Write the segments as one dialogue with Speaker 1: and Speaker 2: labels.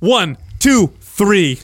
Speaker 1: One, two, three.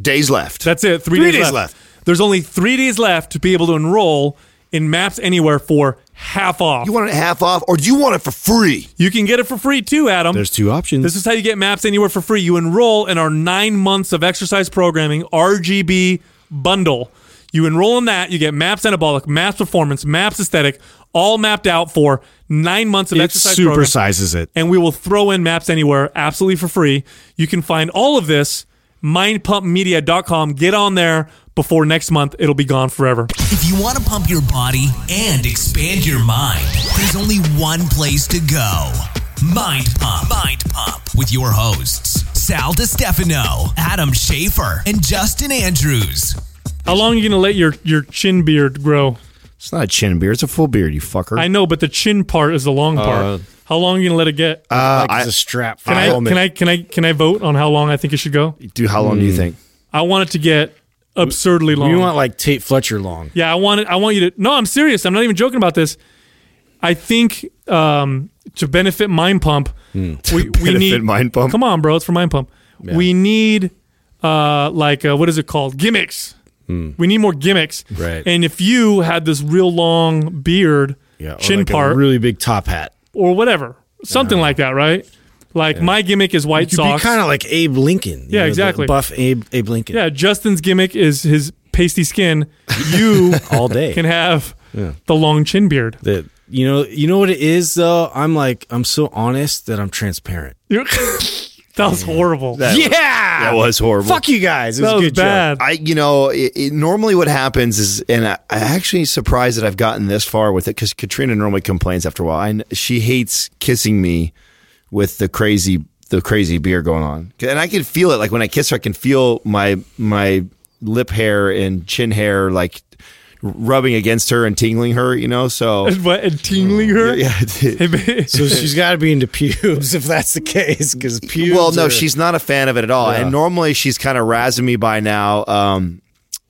Speaker 2: Days left.
Speaker 1: That's it. Three,
Speaker 2: Three
Speaker 1: days,
Speaker 2: days
Speaker 1: left.
Speaker 2: left.
Speaker 1: There's only three days left to be able to enroll in Maps Anywhere for half off.
Speaker 2: you want it half off, or do you want it for free?
Speaker 1: You can get it for free too, Adam.
Speaker 3: There's two options.
Speaker 1: This is how you get Maps Anywhere for free. You enroll in our nine months of exercise programming RGB bundle. You enroll in that, you get Maps Anabolic, Maps Performance, Maps Aesthetic, all mapped out for nine months of
Speaker 3: it
Speaker 1: exercise program.
Speaker 3: supersizes it.
Speaker 1: and we will throw in Maps Anywhere absolutely for free. You can find all of this mindpumpmedia.com. Get on there before next month. It'll be gone forever.
Speaker 4: If you want to pump your body and expand your mind, there's only one place to go. Mind Pump. Mind Pump with your hosts, Sal DiStefano, Adam Schafer, and Justin Andrews.
Speaker 1: How long are you going to let your, your chin beard grow?
Speaker 2: It's not a chin beard. It's a full beard, you fucker.
Speaker 1: I know, but the chin part is the long part.
Speaker 3: Uh,
Speaker 1: how long are you going to let it get?
Speaker 2: uh,
Speaker 3: like
Speaker 2: I,
Speaker 3: it's a strap.
Speaker 1: Can I, can I can I can I vote on how long I think it should go?
Speaker 2: do how long do you think?
Speaker 1: I want it to get absurdly long.
Speaker 3: You want like Tate Fletcher long.
Speaker 1: yeah, I want it. I want you to. No, I'm serious. I'm not even joking about this. I think um, to benefit Mind Pump, we, we need
Speaker 2: Mind Pump?
Speaker 1: Come on, bro, it's for Mind Pump. We need uh, like uh, what is it called? Gimmicks. Hmm. We need more gimmicks.
Speaker 3: Right.
Speaker 1: And if you had this real long beard,
Speaker 3: Yeah,
Speaker 1: chin
Speaker 3: like
Speaker 1: part,
Speaker 3: a really big top hat.
Speaker 1: or whatever, something like that, right? Like my gimmick is white
Speaker 3: You
Speaker 1: socks.
Speaker 3: kind of like Abe Lincoln.
Speaker 1: Yeah,
Speaker 3: know, the
Speaker 1: exactly.
Speaker 3: buff Abe Abe Lincoln.
Speaker 1: yeah, Justin's gimmick is his pasty skin. You
Speaker 3: all day.
Speaker 1: can have the long chin beard.
Speaker 3: That you know, you know what it is though. I'm like, I'm so honest that I'm transparent.
Speaker 1: that was horrible.
Speaker 3: yeah,
Speaker 2: That was horrible.
Speaker 3: Fuck you guys. It was,
Speaker 1: that was
Speaker 3: good joke.
Speaker 1: bad.
Speaker 2: I, you know, it, it, normally what happens is, and I, I actually surprised that I've gotten this far with it because Katrina normally complains after a while. I, she hates kissing me with the crazy, the crazy beer going on, and I can feel it. Like when I kiss her, I can feel my my lip hair and chin hair like rubbing against her and tingling her. You know, so
Speaker 1: What, and tingling her?
Speaker 2: yeah.
Speaker 1: Hey, babe.
Speaker 3: So she's got to be into pubes if that's the case, because pubes.
Speaker 2: Well, no,
Speaker 3: are-
Speaker 2: she's not a fan of it at all.
Speaker 3: Yeah.
Speaker 2: And normally she's kind of razzing me by now. Um,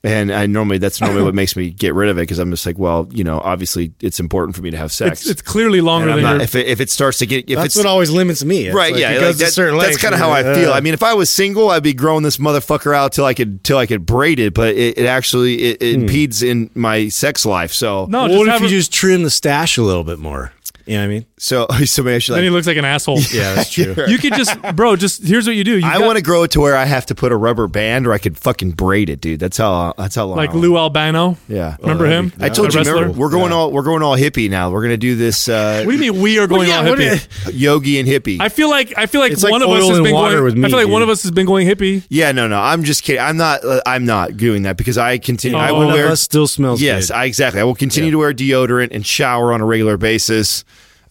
Speaker 2: and I normally that's normally what makes me get rid of it because I'm just like, well, you know, obviously it's important for me to have sex.
Speaker 1: It's, it's clearly longer than
Speaker 2: not,
Speaker 1: your.
Speaker 2: if it, if it starts to get if
Speaker 3: That's
Speaker 2: it's
Speaker 3: what always limits me. It's
Speaker 2: right,
Speaker 3: like
Speaker 2: yeah,
Speaker 3: it
Speaker 2: like
Speaker 3: goes to
Speaker 2: that-
Speaker 3: certain
Speaker 2: that's kind of
Speaker 3: and
Speaker 2: how I feel.
Speaker 3: like,
Speaker 2: I mean, if I was single, I'd be growing this motherfucker out till I could till I could braid it, but it, it actually it, it impedes in my sex life. So
Speaker 1: no,
Speaker 3: uh, what
Speaker 1: have
Speaker 3: if you
Speaker 1: a-
Speaker 3: just trim the stash a little bit more? You know what I mean?
Speaker 2: So somebody actually
Speaker 1: Then he looks like an asshole.
Speaker 3: Yeah, that's true.
Speaker 1: You could just, bro. Just here's what you do. You
Speaker 2: I want to grow it to where I have to put a rubber band, or I could fucking braid it, dude. That's how that's how long.
Speaker 1: like
Speaker 2: I
Speaker 1: Lou Albano.
Speaker 2: Yeah.
Speaker 1: remember him?
Speaker 2: I told you, remember, we're going all we're going all hippie now. We're gonna do this uh,
Speaker 1: What do you mean we are going
Speaker 3: yeah,
Speaker 1: all
Speaker 3: what
Speaker 1: hippie?
Speaker 2: yogi and hippie.
Speaker 1: I feel like I feel like
Speaker 3: It's like
Speaker 1: one of us has been going.
Speaker 3: with me,
Speaker 1: I feel like one of us has been going hippie.
Speaker 2: yeah, no, no. I'm just kidding. I'm not. Uh, I'm not doing that because I continue. I
Speaker 1: Oh,
Speaker 2: will
Speaker 3: One
Speaker 2: wear.
Speaker 3: of us still smells
Speaker 2: yes. I, exactly. I will continue to wear deodorant and shower on a regular basis.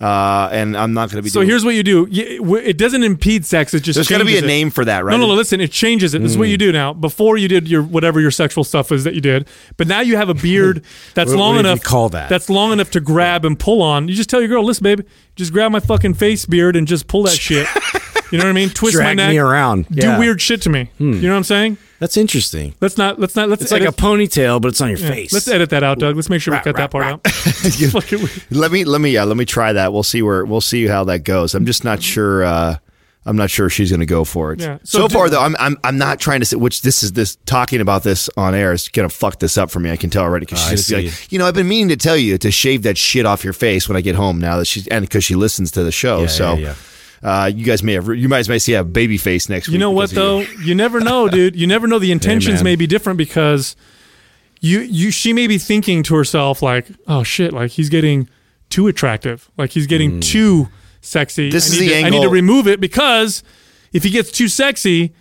Speaker 2: Uh, and I'm not going to be.
Speaker 1: So here's what you do. It doesn't impede sex. It just
Speaker 2: There's got to be a
Speaker 1: it.
Speaker 2: name for that, right?
Speaker 1: No, no, no. Listen, it changes it. This is what you do now. Before you did your whatever your sexual stuff is that you did, but now you have a beard that's
Speaker 3: What-
Speaker 1: long
Speaker 3: what
Speaker 1: enough.
Speaker 3: call that?
Speaker 1: That's long enough to grab and pull on. You just tell your girl, listen, babe, just grab my fucking face beard and just pull that shit. You know what I mean? Twist
Speaker 3: Drag
Speaker 1: my neck,
Speaker 3: me around.
Speaker 1: do weird shit to me. You know what I'm saying?
Speaker 3: That's interesting.
Speaker 1: Let's not. Let's not. Let's.
Speaker 3: It's like a ponytail, but it's on your
Speaker 1: yeah,
Speaker 3: face.
Speaker 1: Let's edit that out, Doug. Let's make sure we cut that part out. Fucking
Speaker 2: let me let me yeah let me try that. We'll see where we'll see how that goes. I'm just not sure. Uh, I'm not sure she's going to go for it.
Speaker 1: Yeah.
Speaker 2: So,
Speaker 1: So do-
Speaker 2: far though, I'm, I'm I'm not trying to say which this is this talking about this on air is going to fuck this up for me. I can tell already because
Speaker 3: I
Speaker 2: she's going to be like, you know, I've been meaning to tell you to shave that shit off your face when I get home. Now that she's and because she listens to the show,
Speaker 3: Yeah,
Speaker 2: so.
Speaker 3: yeah,
Speaker 2: Uh, you guys may have you guys may see a baby face next week.
Speaker 1: You know what though?
Speaker 2: of
Speaker 1: You never know, dude. You never know. The intentions
Speaker 3: man.
Speaker 1: may be different because you you she may be thinking to herself like, oh shit, like he's getting too attractive, like he's getting too sexy.
Speaker 2: This
Speaker 1: I
Speaker 2: is the
Speaker 1: to, I need to remove it because if he gets too sexy,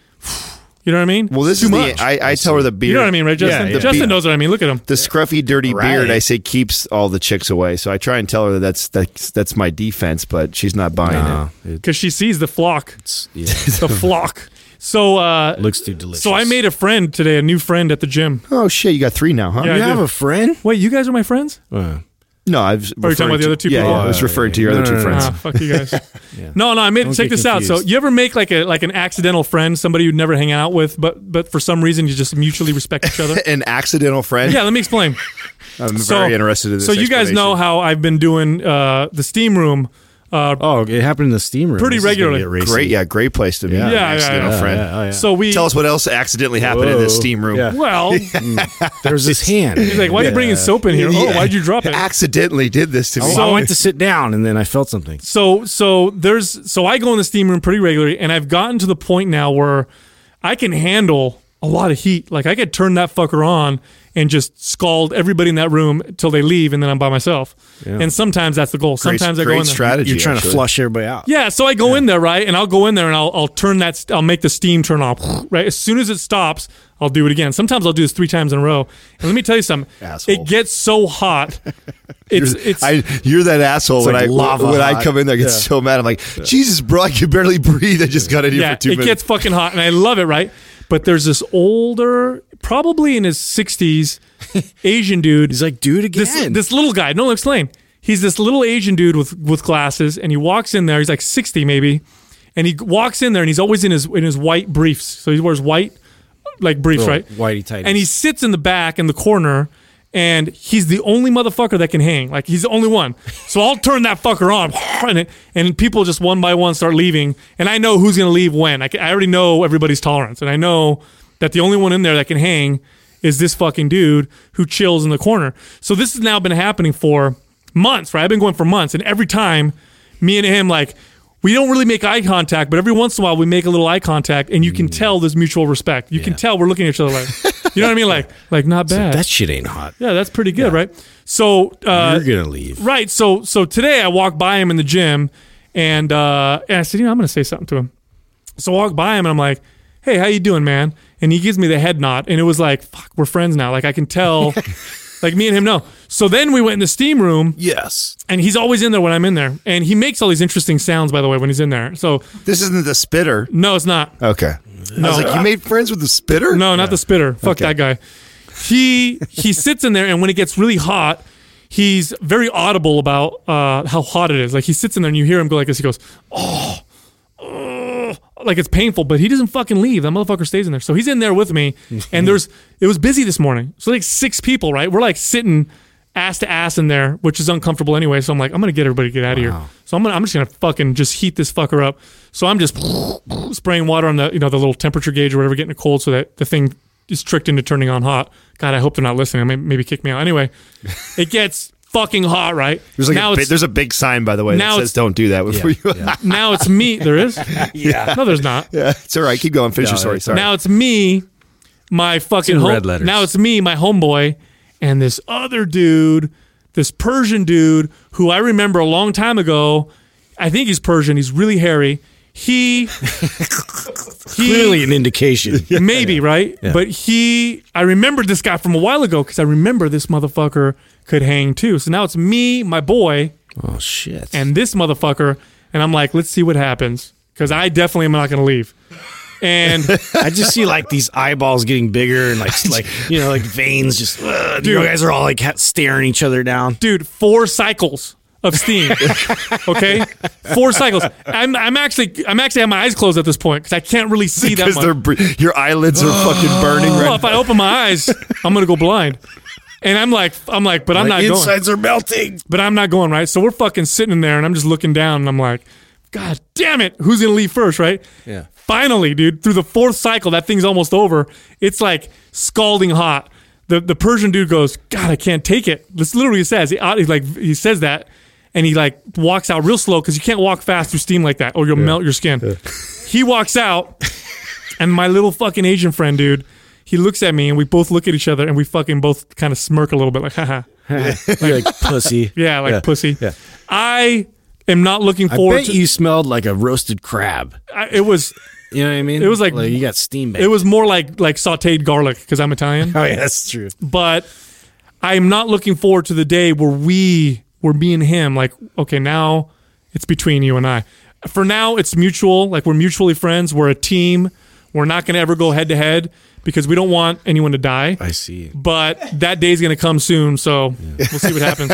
Speaker 1: you know what I mean?
Speaker 2: Well, this
Speaker 1: too
Speaker 2: is
Speaker 1: much.
Speaker 2: the I, I tell her the beard.
Speaker 1: you know what I mean, right, Justin?
Speaker 3: yeah.
Speaker 1: Justin
Speaker 2: The-
Speaker 1: knows what I mean. Look at him.
Speaker 2: The scruffy, dirty
Speaker 3: Right.
Speaker 2: beard, I say, keeps all the chicks away. So I try and tell her that that's that's that's my defense, but she's not buying
Speaker 3: No,
Speaker 2: it.
Speaker 3: it
Speaker 1: Because she sees the flock,
Speaker 3: yeah,
Speaker 1: the flock. So, uh,
Speaker 3: looks too delicious.
Speaker 1: so I made a friend today, a new friend at the gym.
Speaker 2: Oh shit, you got three now, huh?
Speaker 1: Yeah,
Speaker 3: You
Speaker 1: I
Speaker 3: have
Speaker 1: do.
Speaker 3: a friend?
Speaker 1: Wait, you guys are my friends?
Speaker 3: Uh,
Speaker 2: No, I was.
Speaker 1: Are you talking about the other two
Speaker 2: yeah,
Speaker 1: people?
Speaker 2: Yeah, I was
Speaker 3: Oh,
Speaker 2: referring to your
Speaker 3: yeah.
Speaker 2: other
Speaker 3: No,
Speaker 2: two
Speaker 3: no, no,
Speaker 2: friends.
Speaker 1: Ah, fuck you guys. No, no, I made
Speaker 3: Don't
Speaker 1: check
Speaker 3: get
Speaker 1: this out. So you ever make like a like an accidental friend, somebody you'd never hang out with, but but for some reason you just mutually respect each other?
Speaker 2: An accidental friend.
Speaker 1: yeah, let me explain.
Speaker 2: I'm
Speaker 1: So-
Speaker 2: very interested in this.
Speaker 1: So you guys know how I've been doing uh, the steam room Uh,
Speaker 3: oh, it happened in the steam room.
Speaker 1: Pretty
Speaker 3: This
Speaker 1: regularly.
Speaker 3: get racy.
Speaker 2: Great, yeah, great place to be.
Speaker 3: Yeah.
Speaker 2: an
Speaker 1: Yeah, yeah,
Speaker 2: accidental
Speaker 1: yeah.
Speaker 2: friend.
Speaker 3: Yeah, oh, yeah.
Speaker 1: So we
Speaker 2: Tell us what else accidentally happened in this steam room.
Speaker 3: Yeah.
Speaker 1: well.
Speaker 3: There's this hand.
Speaker 1: He's like, "Why are you bringing soap in here? Oh, why'd you drop it?"
Speaker 2: Accidentally did this to me.
Speaker 3: So I went to sit down and then I felt something.
Speaker 1: So so there's so I go in the steam room pretty regularly, and I've gotten to the point now where I can handle a lot of heat. Like I could turn that fucker on and just scald everybody in that room till they leave, and then I'm by myself.
Speaker 3: Yeah.
Speaker 1: And sometimes that's the goal.
Speaker 2: great,
Speaker 1: Sometimes I
Speaker 2: great
Speaker 1: go in there.
Speaker 2: strategy.
Speaker 3: You're trying
Speaker 2: actually.
Speaker 3: to flush everybody out.
Speaker 1: Yeah, so I go in there, right, and I'll go in there and I'll I'll turn that I'll make the steam turn off, right. As soon as it stops, I'll do it again. Sometimes I'll do this three times in a row. And let me tell you something,
Speaker 2: Asshole.
Speaker 1: it gets so hot. It's
Speaker 2: You're,
Speaker 1: it's
Speaker 2: I, you're that asshole when
Speaker 3: like
Speaker 2: I
Speaker 3: lava
Speaker 2: when I come in there, I get so mad. I'm like, Jesus, bro, I can barely breathe. I just got in here
Speaker 1: yeah,
Speaker 2: for two
Speaker 1: it
Speaker 2: minutes.
Speaker 1: It gets fucking hot, and I love it, right? But there's this older, probably in his 60s, Asian dude.
Speaker 3: He's like, dude again.
Speaker 1: this this little guy. No, explain. He's this little Asian dude with with glasses, and he walks in there. He's like 60 maybe, and he walks in there, and he's always in his in his white briefs. So he wears white like briefs,
Speaker 3: Little
Speaker 1: right?
Speaker 3: whitey tighties.
Speaker 1: And he sits in the back in the corner. And he's the only motherfucker that can hang. Like he's the only one. So I'll turn that fucker on, and, it, and people just one by one start leaving. And I know who's gonna leave when. I, ca- I already know everybody's tolerance, and I know that the only one in there that can hang is this fucking dude who chills in the corner. So this has now been happening for months, right? I've been going for months, and every time, me and him like. We don't really make eye contact, but every once in a while we make a little eye contact, and you can mm. tell there's mutual respect. You can tell we're looking at each other like, you know what I mean? Like, like not bad.
Speaker 3: that shit ain't hot.
Speaker 1: Yeah, that's pretty good, right? So, uh,
Speaker 3: You're gonna leave.
Speaker 1: right. So, so today I walked by him in the gym, and uh, and I said, you know, I'm going to say something to him. So I walk by him, and I'm like, "Hey, how you doing, man?" And he gives me the head nod, and it was like, "Fuck, we're friends now." Like I can tell, like me and him know. So then we went in the steam room,
Speaker 3: Yes.
Speaker 1: and he's always in there when I'm in there, and he makes all these interesting sounds, by the way, when he's in there. So
Speaker 2: this isn't the spitter.
Speaker 1: no, it's not.
Speaker 2: Okay. I was like, you made friends with the spitter?
Speaker 1: No, not the spitter. Fuck that guy. He he sits in there, and when it gets really hot, he's very audible about uh, how hot it is. Like he sits in there, and you hear him go like this. He goes, "Oh, oh," like it's painful, but he doesn't fucking leave. That motherfucker stays in there. So he's in there with me, and there's it was busy this morning. So like six people, right? We're like sitting ass to ass in there, which is uncomfortable anyway. So I'm like, I'm gonna get everybody to get out of here. So I'm gonna I'm just gonna fucking just heat this fucker up. So I'm just spraying water on the you know the little temperature gauge or whatever, getting it cold so that the thing is tricked into turning on hot. God, I hope they're not listening. Maybe, maybe kick me out. Anyway, it gets fucking hot, right?
Speaker 2: There's like
Speaker 1: now
Speaker 2: a,
Speaker 1: it's
Speaker 2: there's a big sign by the way
Speaker 1: now
Speaker 2: that says don't do that before you.
Speaker 1: now it's me. There is. yeah. No, there's not.
Speaker 2: yeah, it's all right. Keep going. Finish your story. Sorry.
Speaker 1: Now it's me, my fucking
Speaker 3: in
Speaker 1: home-
Speaker 3: red letters.
Speaker 1: Now it's me, my homeboy, and this other dude, this Persian dude who I remember a long time ago. I think he's Persian. He's really hairy. He, he
Speaker 3: Clearly an indication.
Speaker 1: maybe right, but he. I remembered this guy from a while ago because I remember this motherfucker could hang too. So now it's me, my boy,
Speaker 3: oh shit.
Speaker 1: and this motherfucker, and I'm like, let's see what happens because I definitely am not going to leave. And
Speaker 3: I just see like these eyeballs getting bigger and like like you know like veins just. Uh, you guys are all like staring each other down.
Speaker 1: dude, four cycles of steam. okay, four cycles. I'm, I'm actually I'm actually have my eyes closed at this point because I can't really see that
Speaker 2: because
Speaker 1: much.
Speaker 2: they're br- your eyelids are fucking burning
Speaker 1: Well, if I open my eyes, I'm gonna go blind. And I'm like, I'm like, but I'm not going.
Speaker 3: insides are melting.
Speaker 1: But I'm not going right. So we're fucking sitting in there, and I'm just looking down, and I'm like, God damn it, who's gonna leave first, right?
Speaker 3: Yeah.
Speaker 1: Finally, dude, through the fourth cycle, that thing's almost over. It's like scalding hot. The the Persian dude goes, God, I can't take it. This literally says. He, uh, he like he says that, and he like walks out real slow because you can't walk fast through steam like that, or you'll melt your skin. He walks out, and my little fucking Asian friend, dude, he looks at me, and we both look at each other, and we fucking both kind of smirk a little bit, like, haha.
Speaker 3: You're like pussy.
Speaker 1: Yeah, like pussy.
Speaker 3: Yeah.
Speaker 1: I am not looking
Speaker 3: I
Speaker 1: forward
Speaker 3: bet
Speaker 1: to
Speaker 3: you smelled like a roasted crab.
Speaker 1: I, it was
Speaker 3: You know what I mean?
Speaker 1: It was like-
Speaker 3: you got steam.
Speaker 1: it was more like like sautéed garlic because I'm Italian.
Speaker 3: Oh yeah, that's true.
Speaker 1: but I'm not looking forward to the day where we were me and him like okay now it's between you and I. For now it's mutual like we're mutually friends. We're a team. We're not going to ever go head to head because we don't want anyone to die.
Speaker 3: I see.
Speaker 1: But that day's going to come soon, so we'll see what happens.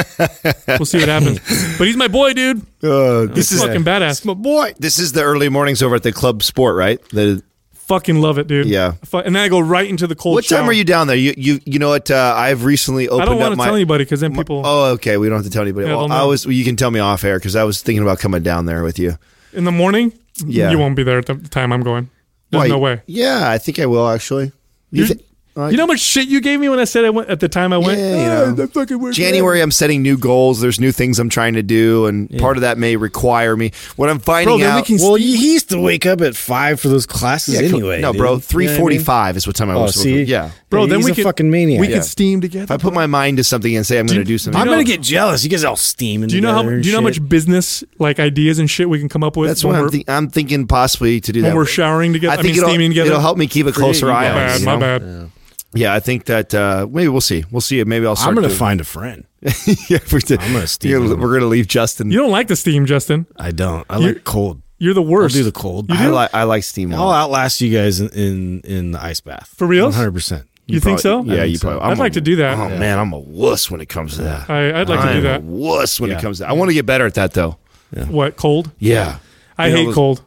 Speaker 1: we'll see what happens. But he's my boy, dude.
Speaker 2: Uh, this
Speaker 1: He's
Speaker 2: is
Speaker 1: fucking badass.
Speaker 2: my boy. This is the early mornings over at the club sport, right? The
Speaker 1: fucking love it, dude.
Speaker 2: Yeah.
Speaker 1: And then I go right into the cold.
Speaker 2: What time are you down there? You you you know what? Uh, I've recently opened up.
Speaker 1: I don't want to
Speaker 2: my.
Speaker 1: tell anybody because then
Speaker 2: my-
Speaker 1: people
Speaker 2: oh, okay. We don't have to tell anybody.
Speaker 1: Yeah,
Speaker 2: well, I
Speaker 1: know.
Speaker 2: was. You can tell me off air because I was thinking about coming down there with you.
Speaker 1: in the morning.
Speaker 2: Yeah.
Speaker 1: you won't be there at the time I'm going. There's
Speaker 2: Why-
Speaker 1: no way.
Speaker 2: Yeah, I think I will actually. You
Speaker 1: You're-
Speaker 2: thi- uh,
Speaker 1: You know how much shit you gave me when I said I went at the time I went.
Speaker 2: Yeah, you
Speaker 1: "Ah,
Speaker 2: know.
Speaker 1: that fucking
Speaker 2: January, I'm setting new goals. There's new things I'm trying to do, and part of that may require me. What I'm finding
Speaker 1: Bro, then we
Speaker 2: out.
Speaker 3: Well, he he used to wake up at five for those classes
Speaker 2: Yeah,
Speaker 3: anyway.
Speaker 2: no,
Speaker 3: dude.
Speaker 2: bro,
Speaker 3: You know I mean?
Speaker 2: is what time I
Speaker 3: Oh,
Speaker 2: was.
Speaker 3: see,
Speaker 2: yeah.
Speaker 1: Bro, then
Speaker 3: he's
Speaker 1: we
Speaker 3: a
Speaker 1: could
Speaker 3: fucking maniac.
Speaker 1: We
Speaker 2: Yeah.
Speaker 1: could steam together.
Speaker 2: If I put my mind to something and say I'm going to do something,
Speaker 3: I'm gonna get jealous. You guys all steaming.
Speaker 1: do you know how? Do you know how much business like ideas and shit we can come up with?
Speaker 2: that's what I'm,
Speaker 1: we're,
Speaker 2: I'm thinking possibly to do
Speaker 1: when
Speaker 2: that.
Speaker 1: we're showering together.
Speaker 2: I think
Speaker 1: mean,
Speaker 2: it'll,
Speaker 1: steaming together.
Speaker 2: it'll help me keep a closer eye on
Speaker 3: guys.
Speaker 2: it.
Speaker 1: bad.
Speaker 2: you
Speaker 1: My bad.
Speaker 2: Yeah, I think that uh, maybe we'll see. We'll see. Maybe I'll start.
Speaker 3: I'm gonna find a friend.
Speaker 2: yeah, we're,
Speaker 3: I'm gonna steam
Speaker 2: you're- We're going to leave Justin.
Speaker 1: You don't like the steam, Justin.
Speaker 3: I don't. I
Speaker 1: You-
Speaker 3: like cold.
Speaker 1: You're the
Speaker 3: I'll
Speaker 1: worst.
Speaker 3: do the cold.
Speaker 2: I like I like steam.
Speaker 3: I'll outlast you guys in in, in the ice bath.
Speaker 1: For real,
Speaker 3: 100. percent
Speaker 1: You think so?
Speaker 2: Yeah,
Speaker 3: I think
Speaker 2: you
Speaker 3: so.
Speaker 2: probably.
Speaker 1: I'd
Speaker 2: I'm
Speaker 1: like to do that.
Speaker 2: Oh man, I'm a wuss when it comes to that.
Speaker 1: I, I'd like to
Speaker 2: I'm
Speaker 1: do that.
Speaker 2: A wuss when
Speaker 3: Yeah.
Speaker 2: it comes to that. I want to get better at that though.
Speaker 1: What cold?
Speaker 2: Yeah,
Speaker 1: I
Speaker 2: You
Speaker 1: hate
Speaker 2: those-
Speaker 1: cold.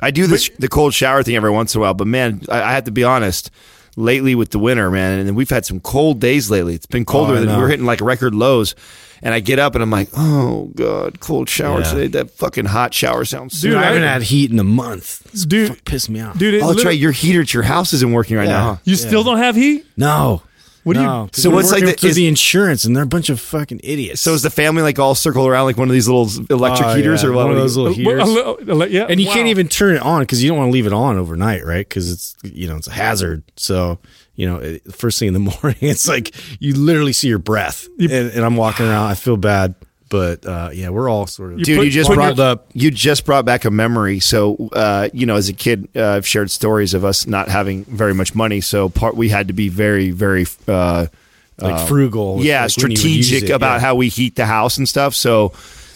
Speaker 2: I do this the cold shower thing every once in a while, but man, I, I have to be honest. Lately with the winter, man, and we've had some cold days lately. It's been colder
Speaker 3: Oh,
Speaker 2: than we're hitting like record lows. And I get up and I'm like, oh god, cold shower
Speaker 3: Yeah.
Speaker 2: today. That fucking hot shower sounds.
Speaker 1: Dude,
Speaker 3: Dude, I
Speaker 1: I-
Speaker 3: haven't had heat in a month. It's
Speaker 1: Dude-
Speaker 3: fuck pissed me off.
Speaker 1: Dude, it
Speaker 2: Oh, that's right. Your heater at your house isn't working right
Speaker 3: Yeah.
Speaker 2: now. Huh?
Speaker 1: You still don't have heat?
Speaker 3: No.
Speaker 1: What do you-
Speaker 3: no, 'cause
Speaker 2: So what's like the- is-
Speaker 3: the insurance and they're a bunch of fucking idiots.
Speaker 2: So is the family like all circled around like one of these little electric
Speaker 3: Oh,
Speaker 2: heaters
Speaker 3: yeah,
Speaker 2: or what?
Speaker 3: one of those little
Speaker 1: Uh,
Speaker 3: heaters.
Speaker 1: well, yeah,
Speaker 3: and you
Speaker 1: wow.
Speaker 3: can't even turn it on because you don't want to leave it on overnight, right? Because it's you know it's a hazard. So you know, first thing in the morning, it's like you literally see your breath,
Speaker 1: You-
Speaker 3: and, and I'm walking around. I feel bad, but uh, yeah, we're all sort of
Speaker 1: You
Speaker 2: Dude,
Speaker 1: put-
Speaker 2: you just brought up. You just brought back a memory. So, uh, you know, as a kid, uh, I've shared stories of us not having very much money. So, part we had to be very, very, uh,
Speaker 3: like frugal.
Speaker 2: yeah,
Speaker 3: like, when you would use
Speaker 2: strategic
Speaker 3: it,
Speaker 2: about
Speaker 3: yeah.
Speaker 2: how we heat the house and stuff. So,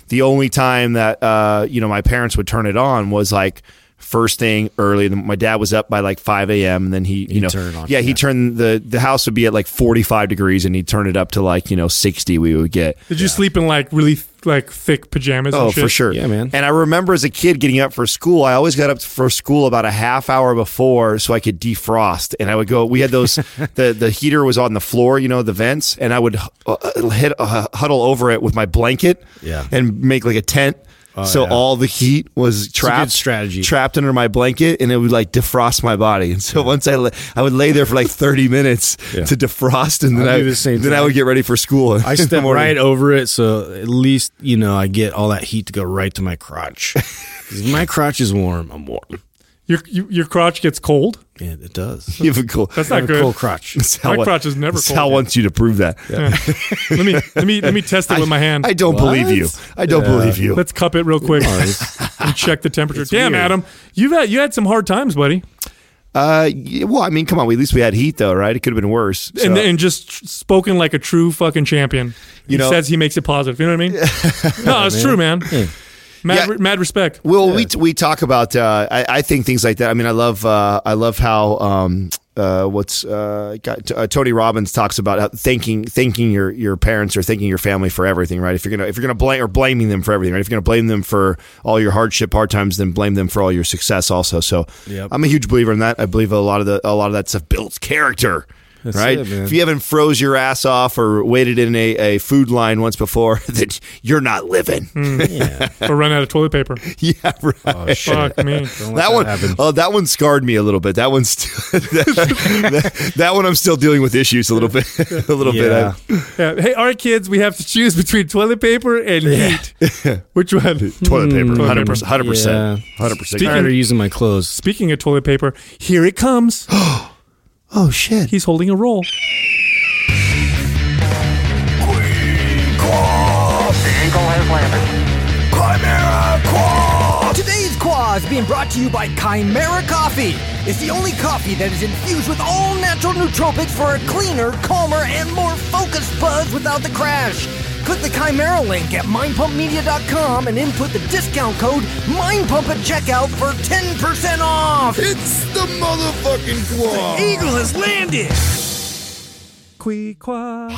Speaker 2: the only time that uh, you know my parents would turn it on was like first thing early. My dad was up by like five a.m. and then he, you
Speaker 3: He'd
Speaker 2: know,
Speaker 3: turn it on,
Speaker 2: yeah, he turned the the house would be at like forty five degrees and he'd turn it up to like you know sixty. We would get.
Speaker 1: Did you sleep in like really like thick pajamas?
Speaker 2: Oh,
Speaker 1: and shit?
Speaker 2: for sure.
Speaker 3: Yeah, man.
Speaker 2: And I remember as a kid getting up for school, I always got up for school about a half hour before so I could defrost. And I would go, we had those, the, the heater was on the floor, you know, the vents, and I would uh, hit, uh, huddle over it with my blanket
Speaker 3: Yeah.
Speaker 2: and make like a tent. Oh, so
Speaker 3: yeah.
Speaker 2: all the heat was trapped,
Speaker 3: strategy.
Speaker 2: trapped under my blanket, and it would like defrost my body. And so once I, la- I would lay there for like thirty minutes
Speaker 3: Yeah.
Speaker 2: to defrost, and then
Speaker 3: I
Speaker 2: I,
Speaker 3: the same
Speaker 2: then I would get ready for school.
Speaker 3: I step right over it, so at least you know I get all that heat to go right to my crotch. my crotch is warm. I'm warm.
Speaker 1: Your you, your crotch gets cold.
Speaker 3: Yeah, it does.
Speaker 2: You have a cool.
Speaker 1: That's not
Speaker 3: have a
Speaker 1: good.
Speaker 3: cold crotch.
Speaker 2: Sal
Speaker 1: My crotch is never
Speaker 2: Sal
Speaker 1: cold.
Speaker 2: wants you to prove that.
Speaker 1: let me let me let me test it with my hand.
Speaker 2: I don't
Speaker 3: What?
Speaker 2: believe you. I don't believe you.
Speaker 1: Let's cup it real quick and check the temperature. Damn,
Speaker 3: weird.
Speaker 1: Adam, you've had you had some hard times, buddy,
Speaker 2: Uh, well, I mean, come on. At least we had heat, though, right? It could have been worse. So-
Speaker 1: and and just spoken like a true fucking champion. He
Speaker 2: You know-
Speaker 1: says he makes it positive. You know what I mean? no, it's true, man. Mad,
Speaker 2: Yeah.
Speaker 1: mad respect.
Speaker 2: well, we we talk about. Uh, I, I think things like that. I mean, I love. Uh, I love how. Um, uh, what's uh, got, uh, Tony Robbins talks about how thanking thanking your your parents or thanking your family for everything, right? If you're gonna if you're gonna blame or blaming them for everything, right? If you're gonna blame them for all your hardship, hard times, then blame them for all your success also. So
Speaker 3: Yep.
Speaker 2: I'm a huge believer in that. I believe a lot of the a lot of that stuff builds character.
Speaker 3: That's
Speaker 2: right?
Speaker 3: it,
Speaker 2: if you haven't froze your ass off or waited in a, a food line once before, then you're not living.
Speaker 3: Hmm, yeah.
Speaker 1: Or run out of toilet paper.
Speaker 2: yeah, right.
Speaker 3: Oh shit.
Speaker 1: Fuck me.
Speaker 3: Don't
Speaker 2: that one,
Speaker 3: happen.
Speaker 2: oh, that one scarred me a little bit. That one's still, that, that one I'm still dealing with issues a little bit, a little
Speaker 3: Yeah.
Speaker 2: bit.
Speaker 1: Yeah. Hey, our kids, we have to choose between toilet paper and heat. Which one?
Speaker 2: Toilet hmm.
Speaker 1: paper,
Speaker 2: Hundred percent. hundred percent, hundred percent.
Speaker 1: Speaking-
Speaker 3: Tired of using my clothes.
Speaker 1: Speaking of toilet paper, here it comes.
Speaker 2: Oh shit!
Speaker 1: He's holding a roll.
Speaker 5: Today's Quah is being brought to you by Kimera Koffee. It's the only coffee that is infused with all natural nootropics for a cleaner, calmer, and more focused buzz without the crash. Click the Kimera link at mindpumpmedia.com and input the discount code MINDPUMP at checkout for 10% off.
Speaker 2: It's the motherfucking quad.
Speaker 5: Eagle has landed.
Speaker 1: Qui qua.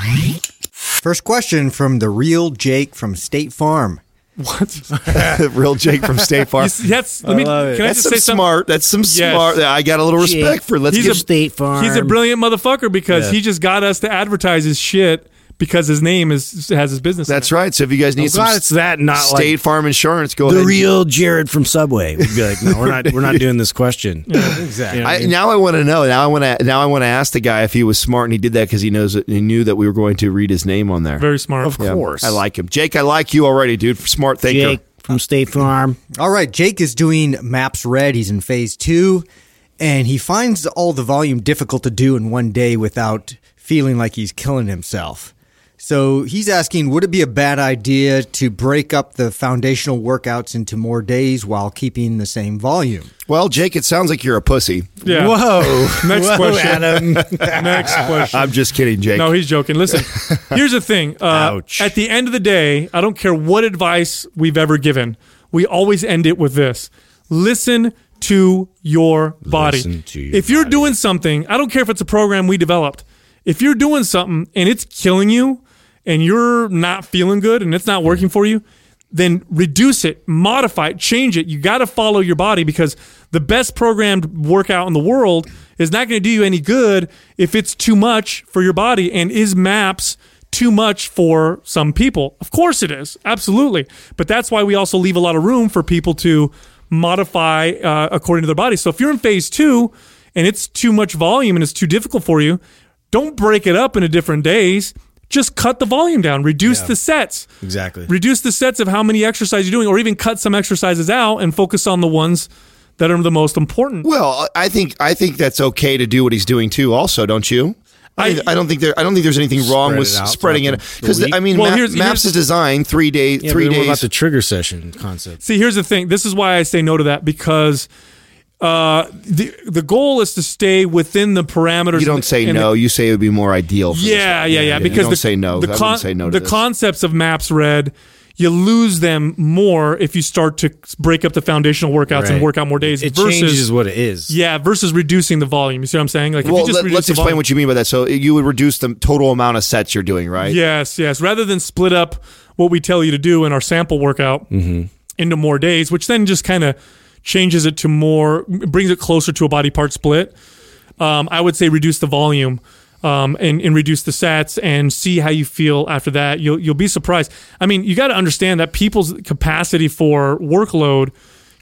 Speaker 6: First question from the real Jake from State Farm.
Speaker 1: What?
Speaker 2: The real Jake from State Farm.
Speaker 1: That's. Let me.
Speaker 3: love it.
Speaker 1: Can I
Speaker 2: That's
Speaker 1: just
Speaker 2: some
Speaker 1: say something?
Speaker 2: smart. That's some
Speaker 1: Yes.
Speaker 2: smart. I got a little
Speaker 3: Jake,
Speaker 2: respect for. Let's
Speaker 1: he's
Speaker 2: give
Speaker 1: a-
Speaker 3: State Farm.
Speaker 1: He's a brilliant motherfucker because
Speaker 3: Yeah.
Speaker 1: he just got us to advertise his shit because his name is has his business. in
Speaker 2: That's
Speaker 1: it.
Speaker 2: right. So if you guys need
Speaker 3: I'm
Speaker 2: some
Speaker 3: it's that, not
Speaker 2: State
Speaker 3: like
Speaker 2: Farm insurance, go
Speaker 3: the
Speaker 2: ahead.
Speaker 3: real Jared from Subway. We'd be like, no, we're not. We're not doing this question.
Speaker 5: Exactly.
Speaker 2: I, now I want to know. Now I want to. Now I want to ask the guy if he was smart and he did that because he knows he knew that we were going to read his name on there.
Speaker 1: Very smart.
Speaker 3: Of
Speaker 2: Yeah,
Speaker 3: course,
Speaker 2: I like him, Jake. I like you already, dude. Smart thinker.
Speaker 3: Jake from State Farm.
Speaker 5: All right, Jake is doing maps red. He's in phase two, and he finds all the volume difficult to do in one day without feeling like he's killing himself. So he's asking, would it be a bad idea to break up the foundational workouts into more days while keeping the same volume?
Speaker 2: Well, Jake, it sounds like you're a pussy.
Speaker 1: Yeah.
Speaker 3: Whoa.
Speaker 1: Next
Speaker 3: Whoa,
Speaker 1: question.
Speaker 3: Adam.
Speaker 1: Next question.
Speaker 2: I'm just kidding, Jake.
Speaker 1: No, he's joking. Listen, here's the thing. Uh,
Speaker 3: Ouch.
Speaker 1: At the end of the day, I don't care what advice we've ever given. We always end it with this: listen to your body.
Speaker 3: Listen to your
Speaker 1: if you're
Speaker 3: body.
Speaker 1: doing something, I don't care if it's a program we developed. If you're doing something and it's killing you, and you're not feeling good, and it's not working for you. Then reduce it, modify it, change it. You got to follow your body because the best programmed workout in the world is not going to do you any good if it's too much for your body and is maps too much for some people. Of course it is. Absolutely. But that's why we also leave a lot of room for people to modify uh, according to their body. So if you're in phase two and it's too much volume and it's too difficult for you, don't break it up into different days. Just cut the volume down, reduce the sets.
Speaker 3: Exactly.
Speaker 1: Reduce the sets of how many exercises you're doing, or even cut some exercises out and focus on the ones that are the most important.
Speaker 2: Well, I think I think that's okay to do what he's doing too. Also, don't you? I,
Speaker 1: I-
Speaker 2: I don't think there. I don't think there's anything wrong with
Speaker 3: it out
Speaker 2: spreading it
Speaker 3: throughout
Speaker 2: because. I mean,
Speaker 1: Well,
Speaker 2: Map-
Speaker 1: here's-
Speaker 2: Maps
Speaker 1: here's-
Speaker 2: is designed three days.
Speaker 3: Yeah,
Speaker 2: three
Speaker 3: but
Speaker 2: days.
Speaker 3: about the trigger session concept?
Speaker 1: See, here's the thing. This is why I say no to that because uh, the the goal is to stay within the parameters.
Speaker 2: you don't say
Speaker 1: the-
Speaker 2: no. you say it would be more ideal. For this
Speaker 1: Yeah,
Speaker 2: one.
Speaker 1: yeah, yeah.
Speaker 2: You
Speaker 1: Because
Speaker 2: don't
Speaker 1: the,
Speaker 2: say no.
Speaker 1: The,
Speaker 2: I
Speaker 1: con-
Speaker 2: wouldn't say no to
Speaker 1: the
Speaker 2: this.
Speaker 1: concepts of maps red, you lose them more if you start to break up the foundational workouts and work out more days.
Speaker 3: It
Speaker 1: versus
Speaker 3: changes what it is.
Speaker 1: yeah, versus reducing the volume. You see what I'm saying? Like if
Speaker 2: Well,
Speaker 1: you just
Speaker 2: let,
Speaker 1: reduce
Speaker 2: us explain
Speaker 1: volume-
Speaker 2: what you mean by that. So you would reduce the total amount of sets you're doing, right?
Speaker 1: Yes, yes. Rather than split up what we tell you to do in our sample workout
Speaker 2: Mm-hmm.
Speaker 1: into more days, which then just kind of changes it to more, brings it closer to a body part split. Um, I would say reduce the volume um, and, and reduce the sets and see how you feel after that. You'll you'll be surprised. I mean, you got to understand that people's capacity for workload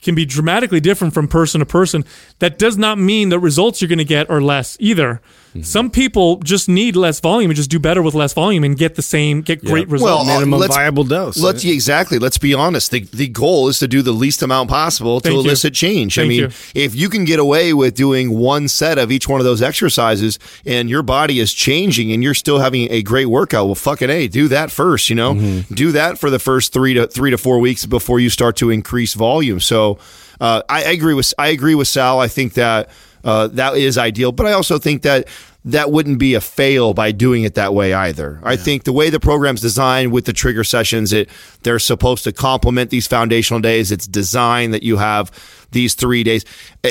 Speaker 1: can be dramatically different from person to person. That does not mean the results you're going to get are less either.
Speaker 2: Mm-hmm.
Speaker 1: Some people just need less volume and just do better with less volume and get the same, get great results.
Speaker 2: Well, uh,
Speaker 3: Minimum
Speaker 2: let's-
Speaker 3: viable dose.
Speaker 2: Let's exactly. Let's be honest. The the goal is to do the least amount possible to
Speaker 1: Thank you.
Speaker 2: elicit change. I mean,
Speaker 1: you.
Speaker 2: if you can get away with doing one set of each one of those exercises and your body is changing and you're still having a great workout, well, fucking a, do that first. You know,
Speaker 1: Mm-hmm.
Speaker 2: do that for the first three to three to four weeks before you start to increase volume. So, uh, I, I agree with I agree with Sal. I think that uh, that is ideal, but I also think that that wouldn't be a fail by doing it that way either. I think the way the program's designed with the trigger sessions, it they're supposed to complement these foundational days. It's designed that you have these three days.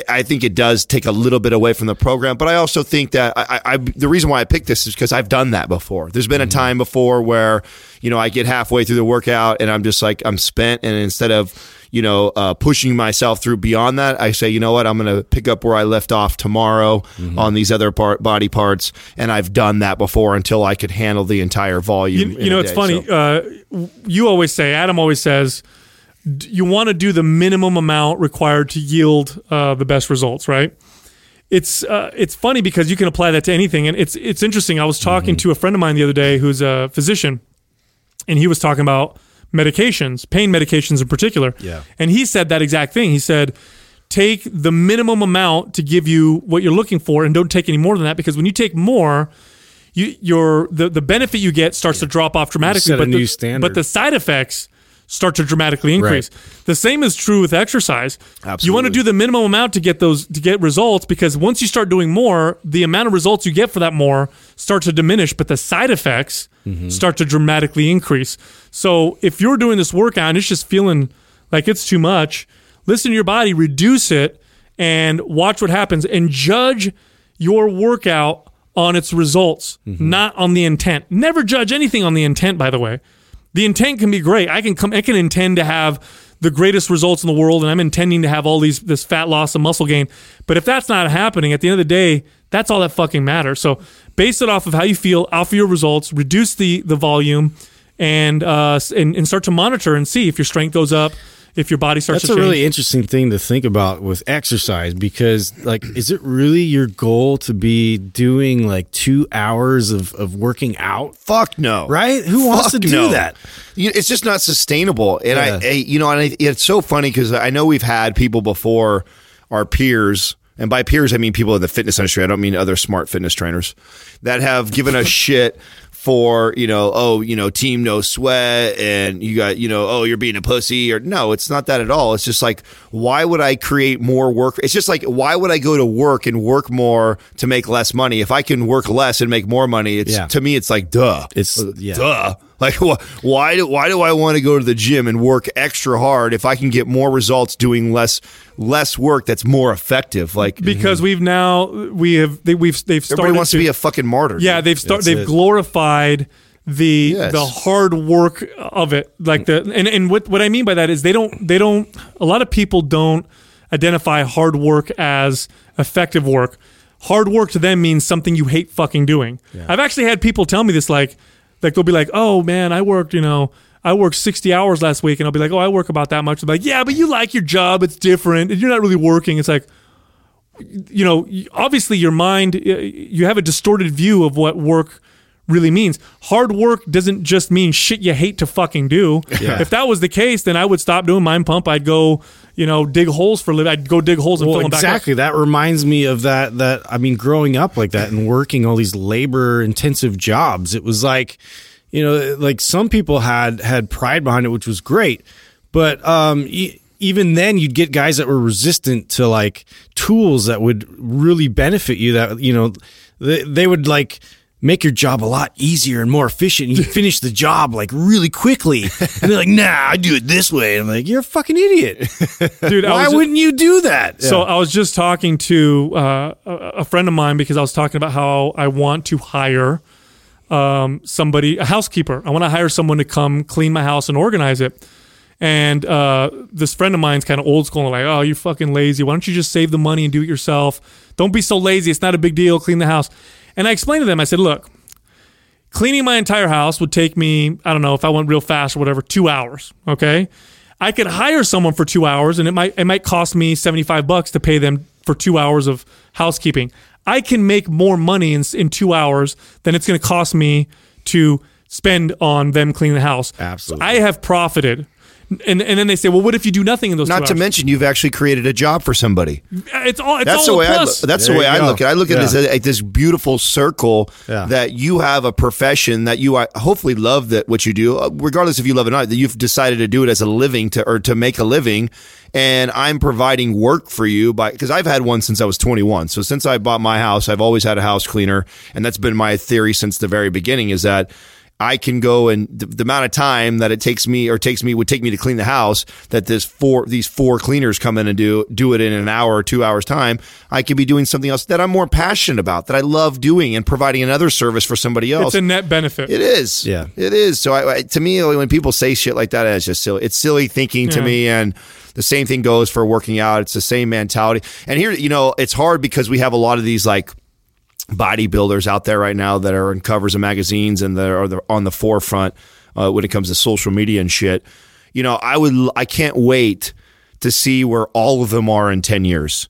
Speaker 2: I- think it does take a little bit away from the program, but I also think that I, I, I the reason why I picked this is because I've done that before. There's been a time before where you know I get halfway through the workout and I'm just like I'm spent, and instead of you know, uh, pushing myself through beyond that. I say, you know what, I'm going to pick up where I left off tomorrow on these other part, body parts, and I've done that before until I could handle the entire volume.
Speaker 1: You, you know, it's
Speaker 2: day.
Speaker 1: funny.
Speaker 2: So-
Speaker 1: Uh, you always say, Adam always says, you want to do the minimum amount required to yield uh, the best results, right? It's uh, it's funny because you can apply that to anything, and it's it's interesting. I was talking to a friend of mine the other day who's a physician, and he was talking about medications, pain medications in particular.
Speaker 3: Yeah.
Speaker 1: and he said that exact thing. He said, take the minimum amount to give you what you're looking for, and don't take any more than that because when you take more, you your the, the benefit you get starts to drop off dramatically. but the,
Speaker 3: new standard.
Speaker 1: But the side effects start to dramatically increase. The same is true with exercise. You want to do the minimum amount to get those to get results because once you start doing more, the amount of results you get for that more start to diminish, but the side effects
Speaker 3: Mm-hmm.
Speaker 1: start to dramatically increase. So if you're doing this workout and it's just feeling like it's too much, listen to your body, reduce it, and watch what happens and judge your workout on its results,
Speaker 3: Mm-hmm.
Speaker 1: not on the intent. Never judge anything on the intent, by the way. The intent can be great. I can come. I can intend to have the greatest results in the world, and I'm intending to have all these this fat loss and muscle gain. But if that's not happening, at the end of the day, that's all that fucking matters. So base it off of how you feel, off of your results, reduce the the volume, and uh and, and start to monitor and see if your strength goes up, if your body starts to.
Speaker 3: That's a
Speaker 1: change.
Speaker 3: really interesting thing to think about with exercise because, like, is it really your goal to be doing like two hours of, of working out?
Speaker 2: Fuck no.
Speaker 3: Right? Who wants to
Speaker 2: Fuck
Speaker 3: do
Speaker 2: no.
Speaker 3: that?
Speaker 2: You- It's just not sustainable. And
Speaker 3: Yeah.
Speaker 2: I, I, you know, and I, it's so funny because I know we've had people before, our peers, and by peers I mean people in the fitness industry. I don't mean other smart fitness trainers that have given us shit for you know oh you know team no sweat and you got you know oh you're being a pussy or no it's not that at all. It's just like why would i create more work? It's just like why would i go to work and work more to make less money? If i can work less and make more money it's
Speaker 3: Yeah.
Speaker 2: to me it's like duh.
Speaker 3: It's- yeah.
Speaker 2: duh like wh- why do why do I want to go to the gym and work extra hard if I can get more results doing less less work that's more effective? Like
Speaker 1: because mm-hmm. we've now we have they, we've they've started
Speaker 2: everybody wants to,
Speaker 1: to
Speaker 2: be a fucking martyr.
Speaker 1: Yeah,
Speaker 2: dude.
Speaker 1: they've start they've
Speaker 3: it.
Speaker 1: glorified the
Speaker 2: Yes.
Speaker 1: the hard work of it. Like the and, and what what I mean by that is they don't they don't a lot of people don't identify hard work as effective work. Hard work to them means something you hate fucking doing. I've actually had people tell me this like like they'll be like, "Oh man, I worked, you know, I worked 60 hours last week." And I'll be like, "Oh, I work about that much." They're like, "Yeah, but you like your job. It's different. and You're not really working." It's like you know, obviously your mind, you have a distorted view of what work really means. Hard work doesn't just mean shit you hate to fucking do. If that was the case, then I would stop doing mind pump. I'd go, you know, dig holes for a living. I'd go dig holes and
Speaker 3: Well,
Speaker 1: fill them back up.
Speaker 3: exactly. That reminds me of that. That I mean, growing up like that and working all these labor-intensive jobs, it was like, you know, like some people had had pride behind it, which was great, but um, e- even then, you'd get guys that were resistant to like tools that would really benefit you. That you know, they, they would like. Make your job a lot easier and more efficient. And you finish the job like really quickly. And they're like, nah, I do it this way. And I'm like, you're a fucking idiot.
Speaker 1: Dude, I
Speaker 3: Why wouldn't you do that?
Speaker 1: So I was just talking to uh, a a friend of mine because I was talking about how I want to hire um, somebody, a housekeeper. I want to hire someone to come clean my house and organize it. And uh, this friend of mine's kind of old school and like, oh, you're fucking lazy. Why don't you just save the money and do it yourself? Don't be so lazy. It's not a big deal. Clean the house. And I explained to them, I said, look, cleaning my entire house would take me, I don't know, if I went real fast or whatever, two hours. Okay. I could hire someone for two hours and it might it might cost me 75 bucks to pay them for two hours of housekeeping. I can make more money in, in two hours than it's going to cost me to spend on them cleaning the house.
Speaker 3: Absolutely.
Speaker 1: So I have profited. And, and then they say, well, what if you do nothing in those
Speaker 2: Not
Speaker 1: two
Speaker 2: to
Speaker 1: hours?
Speaker 2: mention, you've actually created a job for somebody.
Speaker 1: it's all it's
Speaker 2: That's
Speaker 1: all
Speaker 2: the way
Speaker 1: a
Speaker 2: I.
Speaker 1: plus.
Speaker 2: Look, that's
Speaker 3: There
Speaker 2: the way I look at. it. I look at
Speaker 3: Yeah.
Speaker 2: this as like this beautiful circle
Speaker 3: Yeah.
Speaker 2: that you have a profession that you hopefully love that what you do, uh, regardless if you love it or not. That you've decided to do it as a living to or to make a living, and I'm providing work for you by because I've had one since I was 21. So since I bought my house, I've always had a house cleaner, and that's been my theory since the very beginning. Is that I can go and the, the amount of time that it takes me or takes me would take me to clean the house that this four these four cleaners come in and do do it in an hour or two hours time. I could be doing something else that I'm more passionate about that I love doing and providing another service for somebody else.
Speaker 1: it's a net benefit.
Speaker 2: It is.
Speaker 3: Yeah.
Speaker 2: It is. So I, I, to me, when people say shit like that, it's just silly. It's silly thinking to me. And the same thing goes for working out. It's the same mentality. And here, you know, it's hard because we have a lot of these like bodybuilders out there right now that are in covers of magazines and that are on the forefront uh, when it comes to social media and shit. You know, I would, I can't wait to see where all of them are in 10 years.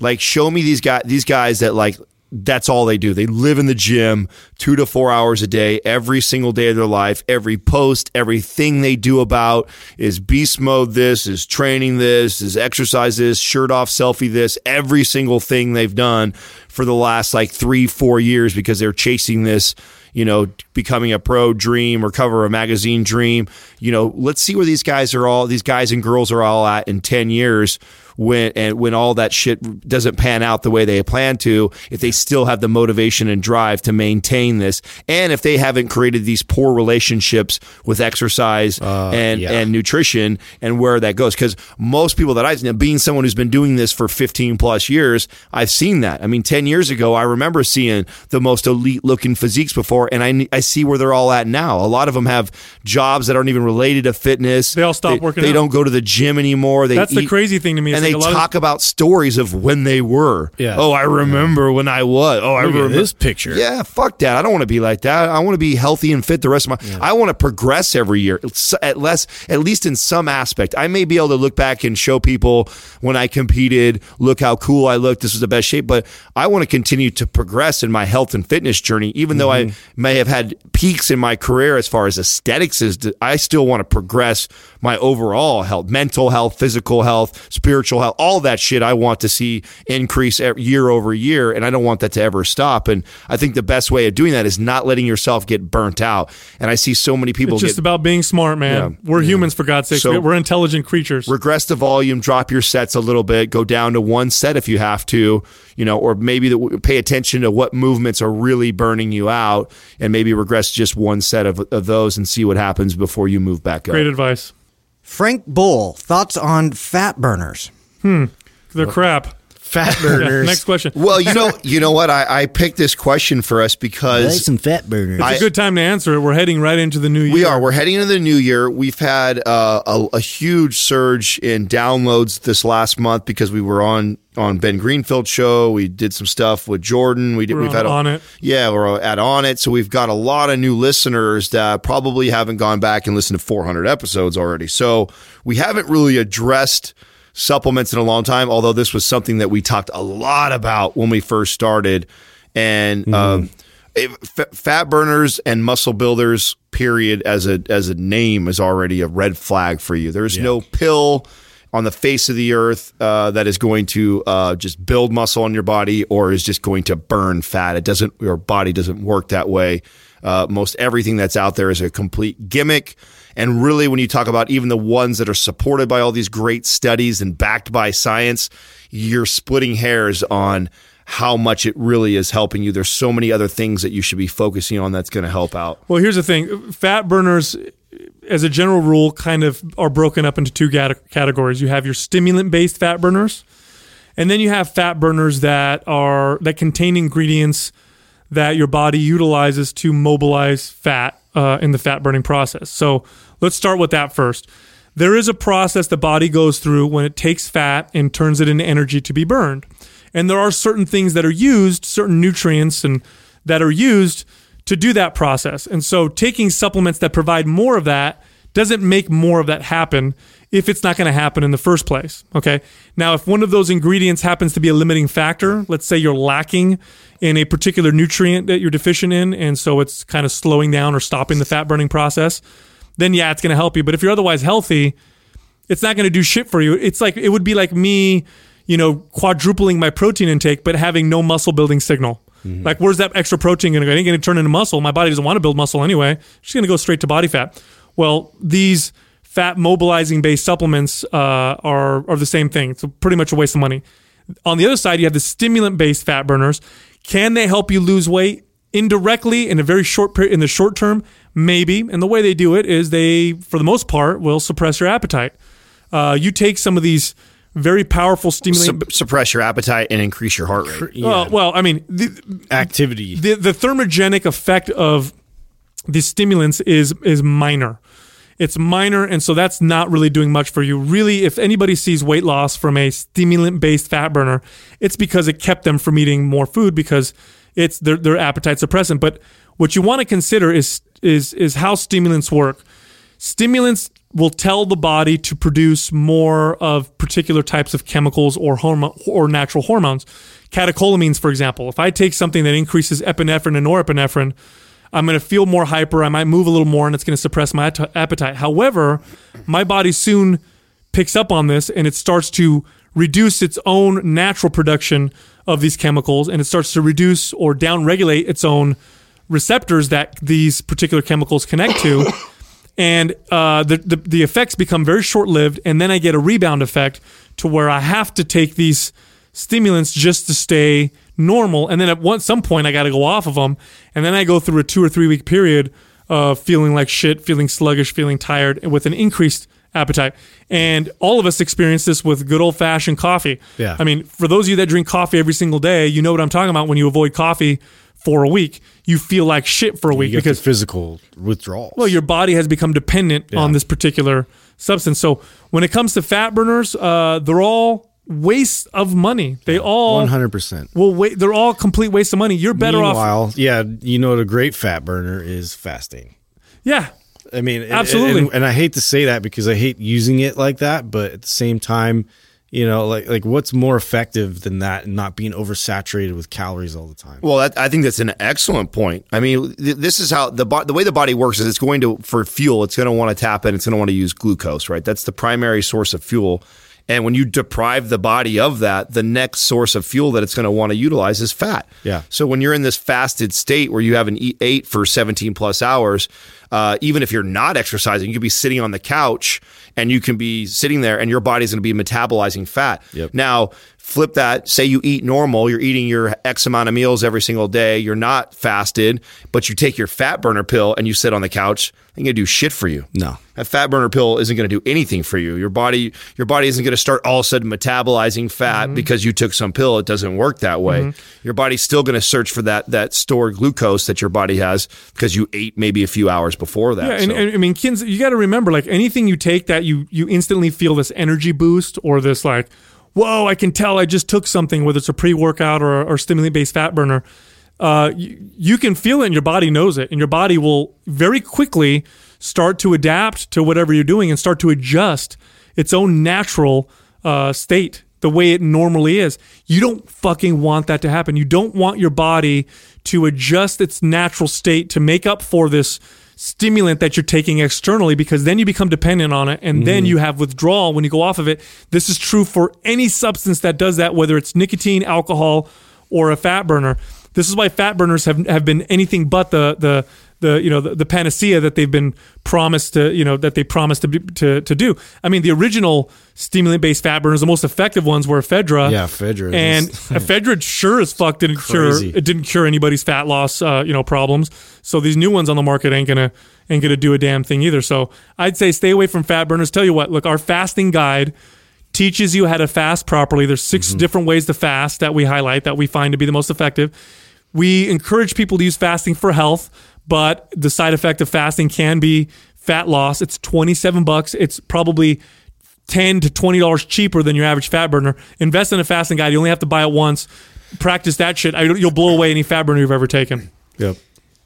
Speaker 2: Like, show me these guys, these guys that like, that's all they do. They live in the gym two to four hours a day, every single day of their life. Every post, everything they do about is beast mode this, is training this, is exercise this, shirt off selfie this, every single thing they've done for the last like three, four years because they're chasing this, you know, becoming a pro dream or cover a magazine dream. You know, let's see where these guys are all, these guys and girls are all at in 10 years when and when all that shit doesn't pan out the way they plan to, if they still have the motivation and drive to maintain this, and if they haven't created these poor relationships with exercise uh, and
Speaker 3: yeah.
Speaker 2: and nutrition and where that goes. Because most people that I've being someone who's been doing this for 15 plus years, I've seen that. I mean, 10 years ago, I remember seeing the most elite looking physiques before, and I I see where they're all at now. A lot of them have jobs that aren't even related to fitness.
Speaker 1: They all stop working
Speaker 2: They
Speaker 1: out.
Speaker 2: don't go to the gym anymore. They
Speaker 1: That's the crazy thing to me.
Speaker 2: And they
Speaker 1: lot of-
Speaker 2: talk about stories of when they were.
Speaker 3: Yeah.
Speaker 2: Oh, I remember when I was. Oh, I
Speaker 3: Look
Speaker 2: remember
Speaker 3: this picture.
Speaker 2: Yeah, fuck that. I don't want to be like that. I want to be healthy and fit the rest of my. I want to progress every year, at less, at least in some aspect. I may be able to look back and show people when I competed. Look how cool I looked. This was the best shape. But I want to continue to progress in my health and fitness journey, even though I mm-hmm. may have had peaks in my career as far as aesthetics is. I still want to progress my overall health, mental health, physical health, spiritual health, all that shit. I want to see increase year over year, and I don't want that to ever stop. And I think the best way of doing that is not letting yourself get burnt out. And I see so many people
Speaker 1: It's just
Speaker 2: get
Speaker 1: about being smart, man.
Speaker 2: Yeah.
Speaker 1: We're humans, for God's sake.
Speaker 2: So-
Speaker 1: We're intelligent creatures.
Speaker 2: regress the volume, drop your sets a little bit, go down to one set if you have to, you know, or maybe the, pay attention to what movements are really burning you out, and maybe regress just one set of, of those and see what happens before you move back up.
Speaker 1: Great advice.
Speaker 5: Frank Bull, thoughts on fat burners?
Speaker 1: They're crap.
Speaker 3: Fat
Speaker 1: Yeah,
Speaker 3: burners.
Speaker 1: next question.
Speaker 2: Well, you know, you know what? I, I picked this question for us because I like some
Speaker 5: fat burners.
Speaker 1: It's a good time to answer it. We're heading right into the new year.
Speaker 2: We are. We're heading into the new year. We've had uh, a, a huge surge in downloads this last month because we were on on Ben Greenfield show. We did some stuff with Jordan. We did.
Speaker 1: We're
Speaker 2: we've
Speaker 1: on
Speaker 2: had a,
Speaker 1: Onnit.
Speaker 2: Yeah, we're at Onnit. So we've got a lot of new listeners that probably haven't gone back and listened to 400 episodes already. So we haven't really addressed supplements in a long time. Although this was something that we talked a lot about when we first started, and. Um, if- f- fat burners and muscle builders period as a as a name is already a red flag for you. There's no pill on the face of the earth uh, that is going to uh, just build muscle on your body or is just going to burn fat. It doesn't your body doesn't work that way. Uh, most everything that's out there is a complete gimmick and really when you talk about even the ones that are supported by all these great studies and backed by science you're splitting hairs on how much it really is helping you. There's so many other things that you should be focusing on that's going to help out.
Speaker 1: Well, here's the thing: fat burners, as a general rule, kind of are broken up into two categories. You have your stimulant-based fat burners, and then you have fat burners that are that contain ingredients that your body utilizes to mobilize fat uh, in the fat burning process. So let's start with that first. There is a process the body goes through when it takes fat and turns it into energy to be burned. And there are certain things that are used, certain nutrients and that are used to do that process. And so taking supplements that provide more of that doesn't make more of that happen if it's not going to happen in the first place. Okay. Now, if one of those ingredients happens to be a limiting factor, let's say you're lacking in a particular nutrient that you're deficient in, and so it's kind of slowing down or stopping the fat burning process, then yeah, it's going to help you. But if you're otherwise healthy, it's not going to do shit for you. It's like it would be like me, you know, quadrupling my protein intake but having no muscle building signal. Like, where's that extra protein going to go? It ain't going to turn into muscle. My body doesn't want to build muscle anyway. It's just going to go straight to body fat. Well, these fat mobilizing based supplements uh, are are the same thing. It's pretty much a waste of money. On the other side, you have the stimulant based fat burners. Can they help you lose weight indirectly in a very short period in the short term? Maybe. And the way they do it is they, for the most part, will suppress your appetite. Uh, you take some of these very powerful stimulant.
Speaker 2: Sup- suppress your appetite and increase your heart rate.
Speaker 3: Yeah.
Speaker 1: well, well, I mean, the,
Speaker 3: activity.
Speaker 1: the the thermogenic effect of the stimulants is is minor. It's minor, and so that's not really doing much for you. Really, if anybody sees weight loss from a stimulant based fat burner, it's because it kept them from eating more food because it's their their appetite suppressant. But what you want to consider is is is how stimulants work. Stimulants will tell the body to produce more of particular types of chemicals or hormo- or natural hormones. Catecholamines, for example. If I take something that increases epinephrine and norepinephrine, I'm going to feel more hyper. I might move a little more, and it's going to suppress my at- appetite. However, my body soon picks up on this, and it starts to reduce its own natural production of these chemicals, and it starts to reduce or downregulate its own receptors that these particular chemicals connect to and uh, the, the the effects become very short lived, and then I get a rebound effect to where I have to take these stimulants just to stay normal. And then at one some point, I got to go off of them, and then I go through a two or three week period of feeling like shit, feeling sluggish, feeling tired, and with an increased appetite. And all of us experience this with good old fashioned coffee.
Speaker 3: Yeah.
Speaker 1: I mean, for those of you that drink coffee every single day, you know what I'm talking about when you avoid coffee for a week. You feel like shit for a week because
Speaker 3: physical withdrawals.
Speaker 1: well, your body has become dependent on this particular substance. So when it comes to fat burners, uh, they're all waste of money. They all
Speaker 3: one hundred percent.
Speaker 1: well, wait, they're all complete waste of money. You're better off.
Speaker 3: Meanwhile, yeah, you know what a great fat burner is fasting.
Speaker 1: Yeah,
Speaker 3: I mean, and-
Speaker 1: Absolutely.
Speaker 3: and, and I hate to say that because I hate using it like that, but at the same time, you know, like like what's more effective than that and not being oversaturated with calories all the time.
Speaker 2: Well, that, I think that's an excellent point. I mean, th- this is how the bo- the way the body works is it's going to for fuel. It's going to want to tap in. It's going to want to use glucose, right? That's the primary source of fuel. And when you deprive the body of that, the next source of fuel that it's going to want to utilize is fat.
Speaker 3: Yeah.
Speaker 2: So when you're in this fasted state where you haven't eat, ate for 17 plus hours, uh, even if you're not exercising, you could be sitting on the couch and you can be sitting there and your body's going to be metabolizing fat.
Speaker 3: Yep.
Speaker 2: Now, flip that. Say you eat normal, you're eating your X amount of meals every single day. You're not fasted, but you take your fat burner pill and you sit on the couch. Ain't gonna do shit for you.
Speaker 3: No.
Speaker 2: A fat burner pill isn't going to do anything for you. Your body, your body isn't going to start all of a sudden metabolizing fat
Speaker 1: Mm-hmm.
Speaker 2: because you took some pill. It doesn't work that way. Your body's still going to search for that that stored glucose that your body has because you ate maybe a few hours before that.
Speaker 1: Yeah, and,
Speaker 2: So-
Speaker 1: and I mean, kids, you got to remember, like anything you take that you you instantly feel this energy boost or this like, whoa, I can tell I just took something, whether it's a pre workout or or stimulant based fat burner. Uh, you, you can feel it, and your body knows it, and your body will very quickly start to adapt to whatever you're doing and start to adjust its own natural uh, state the way it normally is. You don't fucking want that to happen. You don't want your body to adjust its natural state to make up for this stimulant that you're taking externally because then you become dependent on it and then mm-hmm. you have withdrawal when you go off of it. This is true for any substance that does that, whether it's nicotine, alcohol, or a fat burner. This is why fat burners have, have been anything but the the the you know the, the panacea that they've been promised to you know that they promised to be, to to do. I mean, the original stimulant based fat burners, the most effective ones were ephedra.
Speaker 3: Yeah, ephedra
Speaker 1: and ephedra sure as fuck didn't cure it didn't cure anybody's fat loss uh, you know problems. So these new ones on the market ain't gonna ain't gonna do a damn thing either. So I'd say stay away from fat burners. Tell you what, look, our fasting guide teaches you how to fast properly. There's 6 different ways to fast that we highlight that we find to be the most effective. We encourage people to use fasting for health, but the side effect of fasting can be fat loss. It's 27 bucks. It's probably 10 to 20 dollars cheaper than your average fat burner. Invest in a fasting guide. You only have to buy it once. Practice that shit. You'll blow away any fat burner you've ever taken.
Speaker 3: Yep.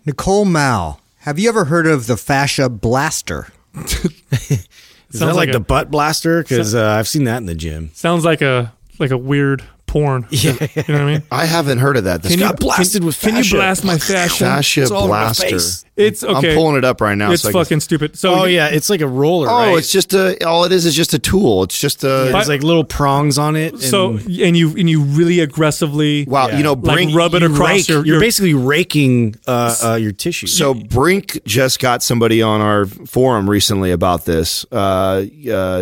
Speaker 5: Nicole Mao, have you ever heard of the fascia blaster?
Speaker 3: Is that
Speaker 1: Sounds
Speaker 3: like,
Speaker 1: like
Speaker 3: the butt blaster? Because uh, I've seen that in the gym.
Speaker 1: Sounds like a like a weird porn. Yeah. You know what I mean?
Speaker 2: I haven't heard of that. This
Speaker 1: Can
Speaker 2: guy
Speaker 1: you
Speaker 3: blasted with
Speaker 1: Can you
Speaker 3: fascia.
Speaker 1: blast my fascia?
Speaker 2: fascia
Speaker 3: It's all over
Speaker 2: blaster.
Speaker 1: It's okay.
Speaker 2: I'm pulling it up right now.
Speaker 1: It's
Speaker 2: so I can-
Speaker 1: fucking stupid. So
Speaker 3: Oh yeah, it's like a roller.
Speaker 2: Oh,
Speaker 3: right?
Speaker 2: it's just a. All it is is just a tool. It's just a.
Speaker 3: There's like little prongs on it. And
Speaker 1: so and you and you really aggressively
Speaker 2: wow, you know,
Speaker 1: like
Speaker 2: Brink.
Speaker 1: rub it
Speaker 3: you
Speaker 1: across
Speaker 3: rake-
Speaker 1: your,
Speaker 3: You're basically raking uh, uh, your tissue.
Speaker 2: So Brink just got somebody on our forum recently about this. Uh, uh,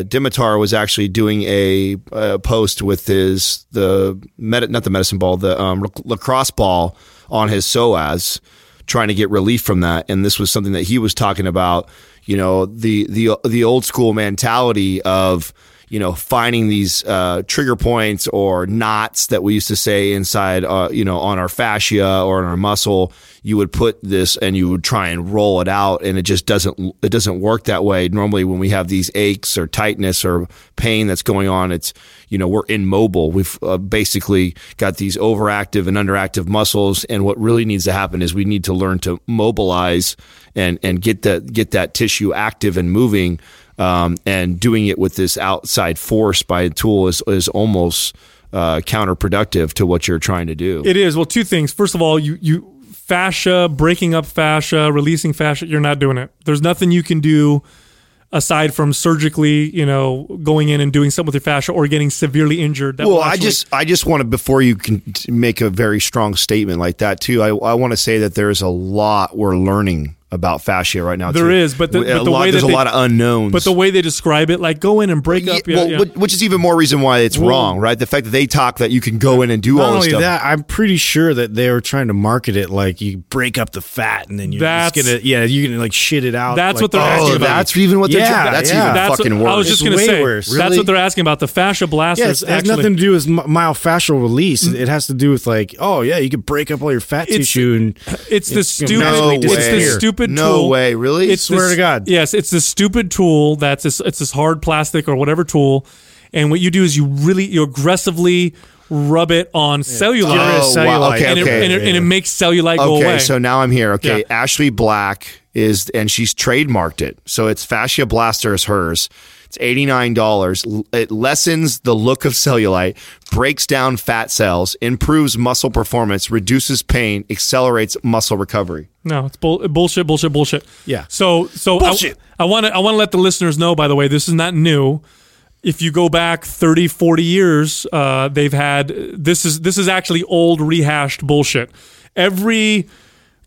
Speaker 2: Dimitar was actually doing a, uh post with his the med- not the medicine ball, the um, lacrosse ball on his psoas, trying to get relief from that. And this was something that he was talking about. You know, the the the old school mentality of you know, finding these uh, trigger points or knots that we used to say inside, uh, you know, on our fascia or on our muscle, you would put this and you would try and roll it out, and it just doesn't it doesn't work that way. Normally, when we have these aches or tightness or pain that's going on, it's you know we're immobile. We've uh, basically got these overactive and underactive muscles, and what really needs to happen is we need to learn to mobilize and and get that get that tissue active and moving um, and doing it with this outside force by a tool is, is almost uh, counterproductive to what you're trying to do.
Speaker 1: It is. Well, two things. First of all, you you fascia, breaking up fascia, releasing fascia, you're not doing it. There's nothing you can do aside from surgically, you know, going in and doing something with your fascia or getting severely injured. That
Speaker 2: well, I just I just want to before you can make a very strong statement like that too. I I want to say that there is a lot we're learning about fascia right now.
Speaker 1: There
Speaker 2: too.
Speaker 1: is, but the-
Speaker 2: a
Speaker 1: but the
Speaker 2: lot,
Speaker 1: way
Speaker 2: there's a
Speaker 1: they-
Speaker 2: lot of unknowns.
Speaker 1: But the way they describe it, like go in and break
Speaker 2: Yeah,
Speaker 1: up. Yeah,
Speaker 2: well,
Speaker 1: yeah.
Speaker 2: which- which is even more reason why it's
Speaker 1: Well-
Speaker 2: wrong, right? The fact that they talk that you can go in and do
Speaker 3: Not
Speaker 2: all this
Speaker 3: only
Speaker 2: stuff.
Speaker 3: that, I'm pretty sure that they were trying to market it like you break up the fat and then you're just
Speaker 1: That's-
Speaker 3: gonna yeah you're gonna like shit it out.
Speaker 1: That's
Speaker 3: like,
Speaker 1: what they're
Speaker 2: oh,
Speaker 1: asking about.
Speaker 2: that's even what they're.
Speaker 3: Yeah,
Speaker 2: that's
Speaker 3: yeah.
Speaker 2: even
Speaker 1: That's
Speaker 2: fucking
Speaker 1: what,
Speaker 2: worse.
Speaker 1: I was just
Speaker 3: It's
Speaker 1: going to say.
Speaker 3: worse.
Speaker 1: That's
Speaker 2: Really?
Speaker 1: what they're asking about. The fascia blasters.
Speaker 3: Yeah, it's, it has nothing to do with myofascial release. It has to do with like, oh yeah, you could break up all your fat tissue and
Speaker 1: It's the stupid. It's the
Speaker 2: way.
Speaker 1: Stupid
Speaker 2: No
Speaker 1: tool.
Speaker 2: way. Really?
Speaker 1: It's
Speaker 3: Swear
Speaker 1: this-
Speaker 3: to God.
Speaker 1: Yes, it's this stupid tool. That's this. It's this hard plastic or whatever tool, and what you do is you really you aggressively rub it on cellulite,
Speaker 3: Oh,
Speaker 2: Oh, wow. Okay,
Speaker 1: and,
Speaker 2: okay.
Speaker 1: it, and, it, and it makes cellulite go
Speaker 2: Okay,
Speaker 1: away.
Speaker 2: so now I'm here. Okay,
Speaker 1: Yeah.
Speaker 2: Ashley Black is, and she's trademarked it. So it's Fascia Blaster is hers. It's eighty nine dollars. It lessens the look of cellulite, breaks down fat cells, improves muscle performance, reduces pain, accelerates muscle recovery.
Speaker 1: No, it's bull- bullshit, bullshit, bullshit.
Speaker 3: Yeah.
Speaker 1: So, so
Speaker 3: Bullshit.
Speaker 1: I want to, I want to let the listeners know. By the way, this is not new. If you go back 30, 40 years, uh, they've had this is this is actually old rehashed bullshit. Every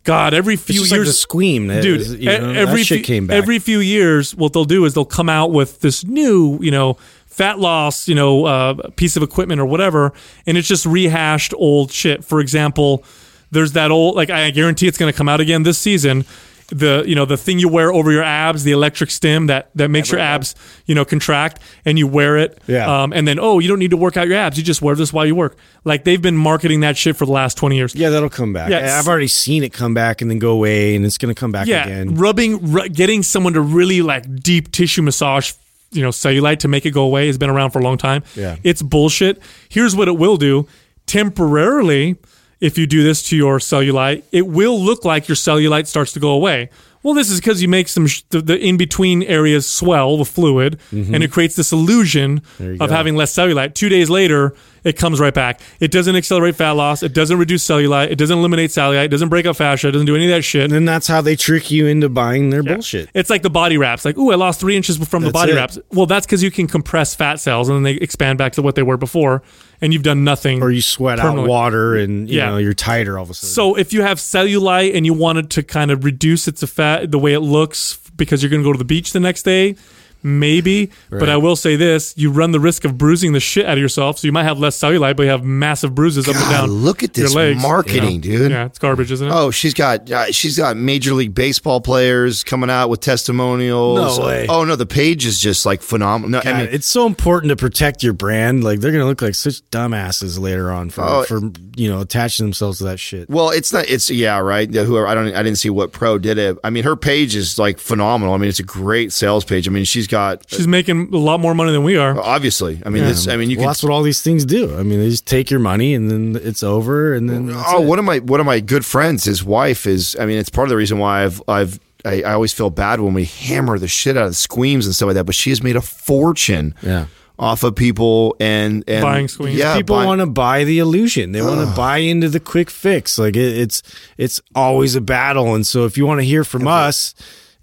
Speaker 1: God, every few
Speaker 3: just like
Speaker 1: years,
Speaker 3: the squeam,
Speaker 1: dude.
Speaker 3: is- you know,
Speaker 1: every few,
Speaker 3: came back.
Speaker 1: every few years, what they'll do is they'll come out with this new, you know, fat loss, you know, uh, piece of equipment or whatever, and it's just rehashed old shit. For example, there's that old, like I guarantee it's going to come out again this season. The you know the thing you wear over your abs, the electric stim that that makes your abs you know contract, and you wear it.
Speaker 3: Yeah.
Speaker 1: Um, and then oh, you don't need to work out your abs. You just wear this while you work. Like they've been marketing that shit for the last twenty years.
Speaker 3: yeah, that'll come back.
Speaker 1: Yes.
Speaker 3: I've already seen it come back and then go away, and it's gonna come back
Speaker 1: yeah,
Speaker 3: again.
Speaker 1: rubbing, ru- getting someone to really like deep tissue massage, you know, cellulite to make it go away has been around for a long time.
Speaker 3: Yeah.
Speaker 1: it's bullshit. Here's what it will do: temporarily, if you do this to your cellulite, it will look like your cellulite starts to go away. Well, this is because you make some sh- the, the in between areas swell with fluid, and it creates this illusion
Speaker 3: Mm-hmm.
Speaker 1: of
Speaker 3: go.
Speaker 1: having less cellulite. Two days later, it comes right back. It doesn't accelerate fat loss. It doesn't reduce cellulite. It doesn't eliminate cellulite. It doesn't break up fascia. It doesn't do any of that shit.
Speaker 3: and then that's how they trick you into buying their bullshit.
Speaker 1: It's like the body wraps. Like, ooh, I lost three inches from the
Speaker 3: That's
Speaker 1: body
Speaker 3: it.
Speaker 1: wraps. Well, that's because you can compress fat cells and then they expand back to what they were before, and you've done nothing.
Speaker 3: Or you sweat out water, and you
Speaker 1: Yeah.
Speaker 3: know you're tighter all of a sudden.
Speaker 1: so if you have cellulite and you wanted to kind of reduce its effect, the way it looks, because you're going to go to the beach the next day, maybe. But I will say this: you run the risk of bruising the shit out of yourself. So you might have less cellulite, but you have massive bruises up and down.
Speaker 2: look at
Speaker 1: your
Speaker 2: this
Speaker 1: legs,
Speaker 2: marketing,
Speaker 1: you know?
Speaker 2: dude.
Speaker 1: Yeah, it's garbage, isn't it?
Speaker 2: Oh, she's got uh, she's got Major League Baseball players coming out with testimonials.
Speaker 3: No way.
Speaker 2: Oh no, the page is just like phenomenal. No,
Speaker 3: God,
Speaker 2: I mean,
Speaker 3: it's so important to protect your brand. Like they're gonna look like such dumbasses later on for
Speaker 2: Oh.
Speaker 3: for you know attaching themselves to that shit.
Speaker 2: well, it's not. It's yeah, right. Yeah, Whoever I don't. I didn't see what pro did it. I mean, her page is like phenomenal. I mean, it's a great sales page. I mean, she's got
Speaker 1: She's making a lot more money than we are.
Speaker 2: obviously. I mean, this. I mean, you
Speaker 3: well,
Speaker 2: can.
Speaker 3: that's what all these things do. I mean, they just take your money and then it's over, and then oh, that's
Speaker 2: Oh,
Speaker 3: it.
Speaker 2: one of my one of my good friends, his wife is. I mean, it's part of the reason why I've I've. I, I always feel bad when we hammer the shit out of the squeams and stuff like that. But she has made a fortune
Speaker 3: Yeah.
Speaker 2: off of people and, and
Speaker 1: Buying squeams.
Speaker 2: Yeah,
Speaker 3: people
Speaker 2: buy-
Speaker 3: want to buy the illusion. They want to buy into the quick fix. Like it, it's it's always a battle. And so if you want to hear from us,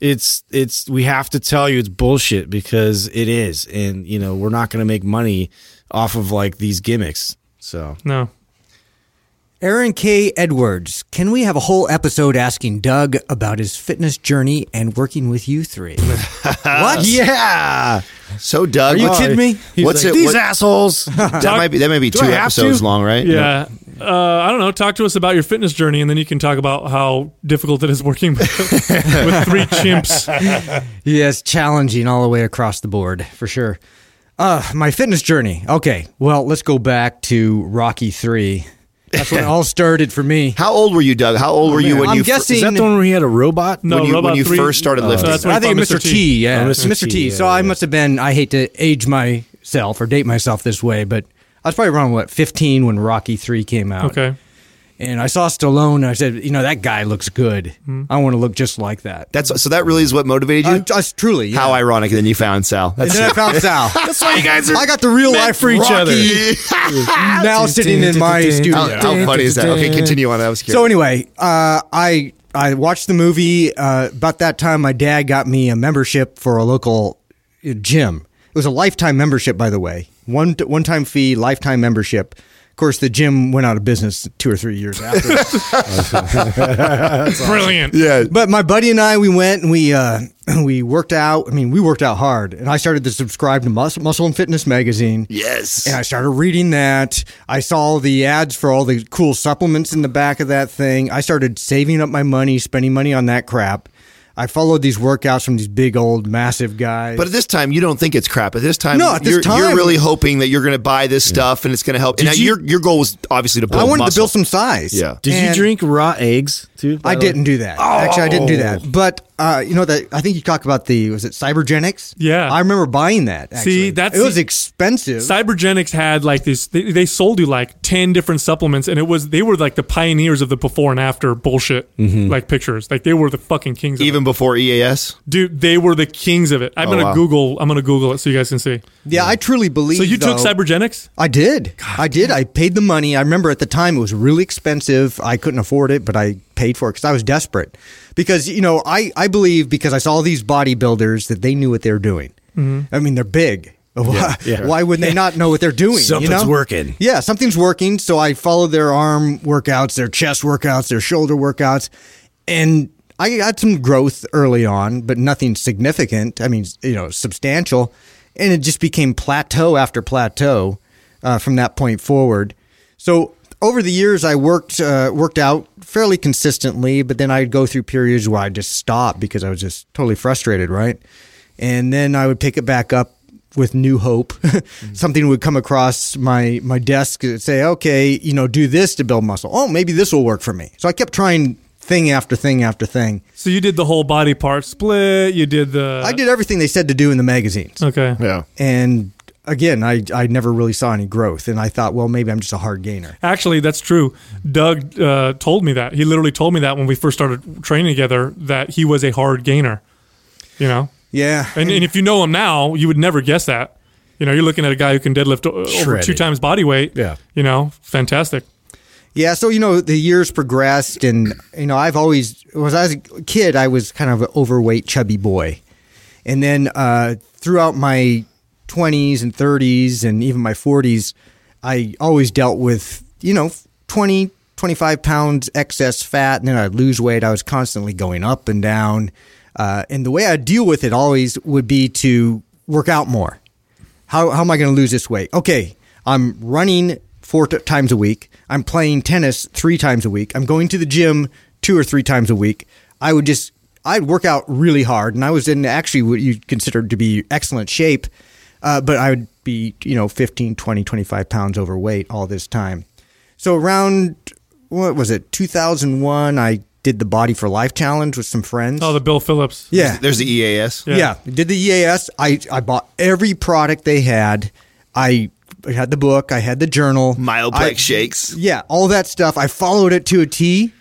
Speaker 3: it's it's we have to tell you it's bullshit because it is. And you know, we're not going to make money off of like these gimmicks. So
Speaker 1: No.
Speaker 5: Aaron K. Edwards, can we have a whole episode asking Doug about his fitness journey and working with you three? what?
Speaker 3: yeah,
Speaker 2: So, Doug,
Speaker 5: Are you
Speaker 2: what-
Speaker 5: kidding me?
Speaker 3: He's
Speaker 2: What's
Speaker 3: like,
Speaker 2: it-
Speaker 3: These
Speaker 2: what-
Speaker 3: assholes.
Speaker 2: That might be that might be two
Speaker 3: I
Speaker 2: episodes
Speaker 3: to?
Speaker 2: long, right?
Speaker 1: Yeah. Uh, I don't know. Talk to us about your fitness journey, and then you can talk about how difficult it is working with, with three chimps.
Speaker 5: Yes, challenging all the way across the board, for sure. Uh, my fitness journey. Okay, well, let's go back to Rocky 3. That's when it all started for me.
Speaker 2: How old were you, Doug? How old were you when
Speaker 5: I'm
Speaker 2: you fir-
Speaker 5: guessing-
Speaker 3: Is that the one where he had a robot?
Speaker 1: No,
Speaker 2: when you,
Speaker 1: Robot
Speaker 2: when you
Speaker 1: 3
Speaker 2: first started lifting?
Speaker 1: that's when
Speaker 5: I think
Speaker 1: he
Speaker 5: Mr.
Speaker 1: found
Speaker 5: T, yeah.
Speaker 3: Oh,
Speaker 5: Mr.
Speaker 3: Mr.
Speaker 5: T.
Speaker 3: T,
Speaker 5: so
Speaker 3: yeah,
Speaker 5: I
Speaker 3: yeah.
Speaker 5: must have been, I hate to age myself or date myself this way, but I was probably around, what, 15 when Rocky 3 came out.
Speaker 1: Okay.
Speaker 5: And I saw Stallone and I said, you know, that guy looks good. I want to look just like that.
Speaker 2: That's so. That really is what motivated you.
Speaker 5: Uh, just truly. Yeah.
Speaker 2: How ironic! And then you found Sal.
Speaker 5: And
Speaker 2: That's
Speaker 5: then I found Sal.
Speaker 3: That's why you guys are.
Speaker 5: I got the real life
Speaker 3: for each
Speaker 5: Rocky now sitting in my studio.
Speaker 2: how, how funny is that? Okay, continue on. That was curious.
Speaker 5: So anyway, uh, I I watched the movie. Uh, about that time, my dad got me a membership for a local uh, gym. It was a lifetime membership, by the way. One one time fee, lifetime membership. Of course, the gym went out of business two or three years after.
Speaker 1: Brilliant.
Speaker 2: Yeah.
Speaker 5: But my buddy and I, we went and we uh, we worked out. I mean, we worked out hard, and I started to subscribe to Mus- Muscle and Fitness magazine.
Speaker 2: Yes.
Speaker 5: And I started reading that. I saw the ads for all the cool supplements in the back of that thing. I started saving up my money, spending money on that crap. I followed these workouts from these big old massive guys.
Speaker 2: But at this time, you don't think it's crap. At this time,
Speaker 5: No, at this
Speaker 2: you're,
Speaker 5: time-
Speaker 2: you're really hoping that you're going to buy this stuff and it's going to help. And now
Speaker 3: you-
Speaker 2: your your goal was obviously to build.
Speaker 5: I wanted
Speaker 2: muscle.
Speaker 5: to build some size.
Speaker 2: Yeah.
Speaker 3: Did
Speaker 5: And-
Speaker 3: you drink raw eggs too?
Speaker 5: I didn't do that. Actually, I didn't do that. Oh. But uh, you know that I think you talked about the was it Cybergenics?
Speaker 1: Yeah.
Speaker 5: I remember buying that. Actually.
Speaker 1: See, that's
Speaker 5: it was expensive.
Speaker 1: Cybergenics had like this. They, they sold you like ten different supplements, and it was they were like the pioneers of the before and after bullshit, like pictures. Like they were the fucking kings. Of
Speaker 2: even before EAS.
Speaker 1: dude, they were the kings of it. I'm
Speaker 2: Oh,
Speaker 1: gonna
Speaker 2: wow.
Speaker 1: Google. I'm gonna Google it so you guys can see.
Speaker 5: yeah, I truly believe.
Speaker 1: So you took Cybergenics?
Speaker 5: I did. I did. I paid the money. I remember at the time it was really expensive. I couldn't afford it, but I paid for it because I was desperate. Because you know, I I believe because I saw these bodybuilders that they knew what they were doing. I mean, they're big. Why,
Speaker 3: yeah.
Speaker 5: why would they not know what they're doing?
Speaker 3: Something's
Speaker 5: you know?
Speaker 3: working.
Speaker 5: Yeah, something's working. So I followed their arm workouts, their chest workouts, their shoulder workouts, and I got some growth early on, but nothing significant. I mean, you know, substantial, and it just became plateau after plateau uh, from that point forward. So over the years, I worked uh, worked out fairly consistently, but then I'd go through periods where I would just stop because I was just totally frustrated, right? And then I would pick it back up with new hope. Something would come across my my desk and say, "Okay, you know, do this to build muscle. Oh, maybe this will work for me." So I kept trying thing after thing after thing.
Speaker 1: So you did the whole body part split. You did the.
Speaker 5: I did everything they said to do in the magazines.
Speaker 1: Okay.
Speaker 2: Yeah.
Speaker 5: And again, I I never really saw any growth, and I thought, well, maybe I'm just a hard gainer.
Speaker 1: Actually, that's true. Doug uh, told me that. He literally told me that when we first started training together that he was a hard gainer. You know,
Speaker 5: Yeah,
Speaker 1: and, and if you know him now, you would never guess that. You know, you're looking at a guy who can deadlift o- over two times body weight.
Speaker 3: Yeah.
Speaker 1: You know, fantastic.
Speaker 5: Yeah, so you know the years progressed, and you know I've always was as a kid I was kind of an overweight, chubby boy, and then uh, throughout my twenties and thirties and even my forties, I always dealt with you know 20, 25 pounds excess fat, and then I'd lose weight. I was constantly going up and down, uh, and the way I deal with it always would be to work out more. How, how am I going to lose this weight? Okay, I'm running four t- times a week. I'm playing tennis three times a week. I'm going to the gym two or three times a week. I would just, I'd work out really hard, and I was in actually what you'd consider to be excellent shape, uh, but I would be, you know, 15, 20, 25 pounds overweight all this time. So around, what was it, 2001, I did the Body for Life Challenge with some friends.
Speaker 1: Oh, the Bill Phillips.
Speaker 5: yeah.
Speaker 2: There's the EAS.
Speaker 1: Yeah.
Speaker 5: Yeah. Did the EAS. I, I bought every product they had. I I had the book. I had the journal.
Speaker 2: Myoplex
Speaker 5: I-
Speaker 2: shakes.
Speaker 5: Yeah, all that stuff. I followed it to a T.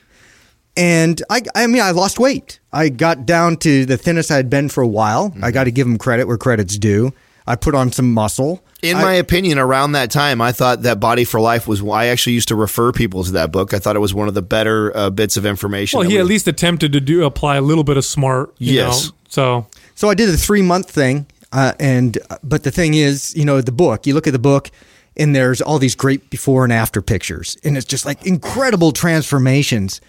Speaker 5: And I, I mean, I lost weight. I got down to the thinnest I had been for a while. I got to give them credit where credit's due. I put on some muscle.
Speaker 2: In
Speaker 5: I-
Speaker 2: my opinion, around that time, I thought that Body for Life was. I actually used to refer people to that book. I thought it was one of the better uh, bits of information.
Speaker 1: Well, he
Speaker 2: we-
Speaker 1: at least attempted to do apply a little bit of smart. You
Speaker 2: Yes.
Speaker 1: Know? So
Speaker 5: So I did a three month thing, uh, and but the thing is, you know, the book. You look at the book, and there's all these great before and after pictures, and it's just like incredible transformations.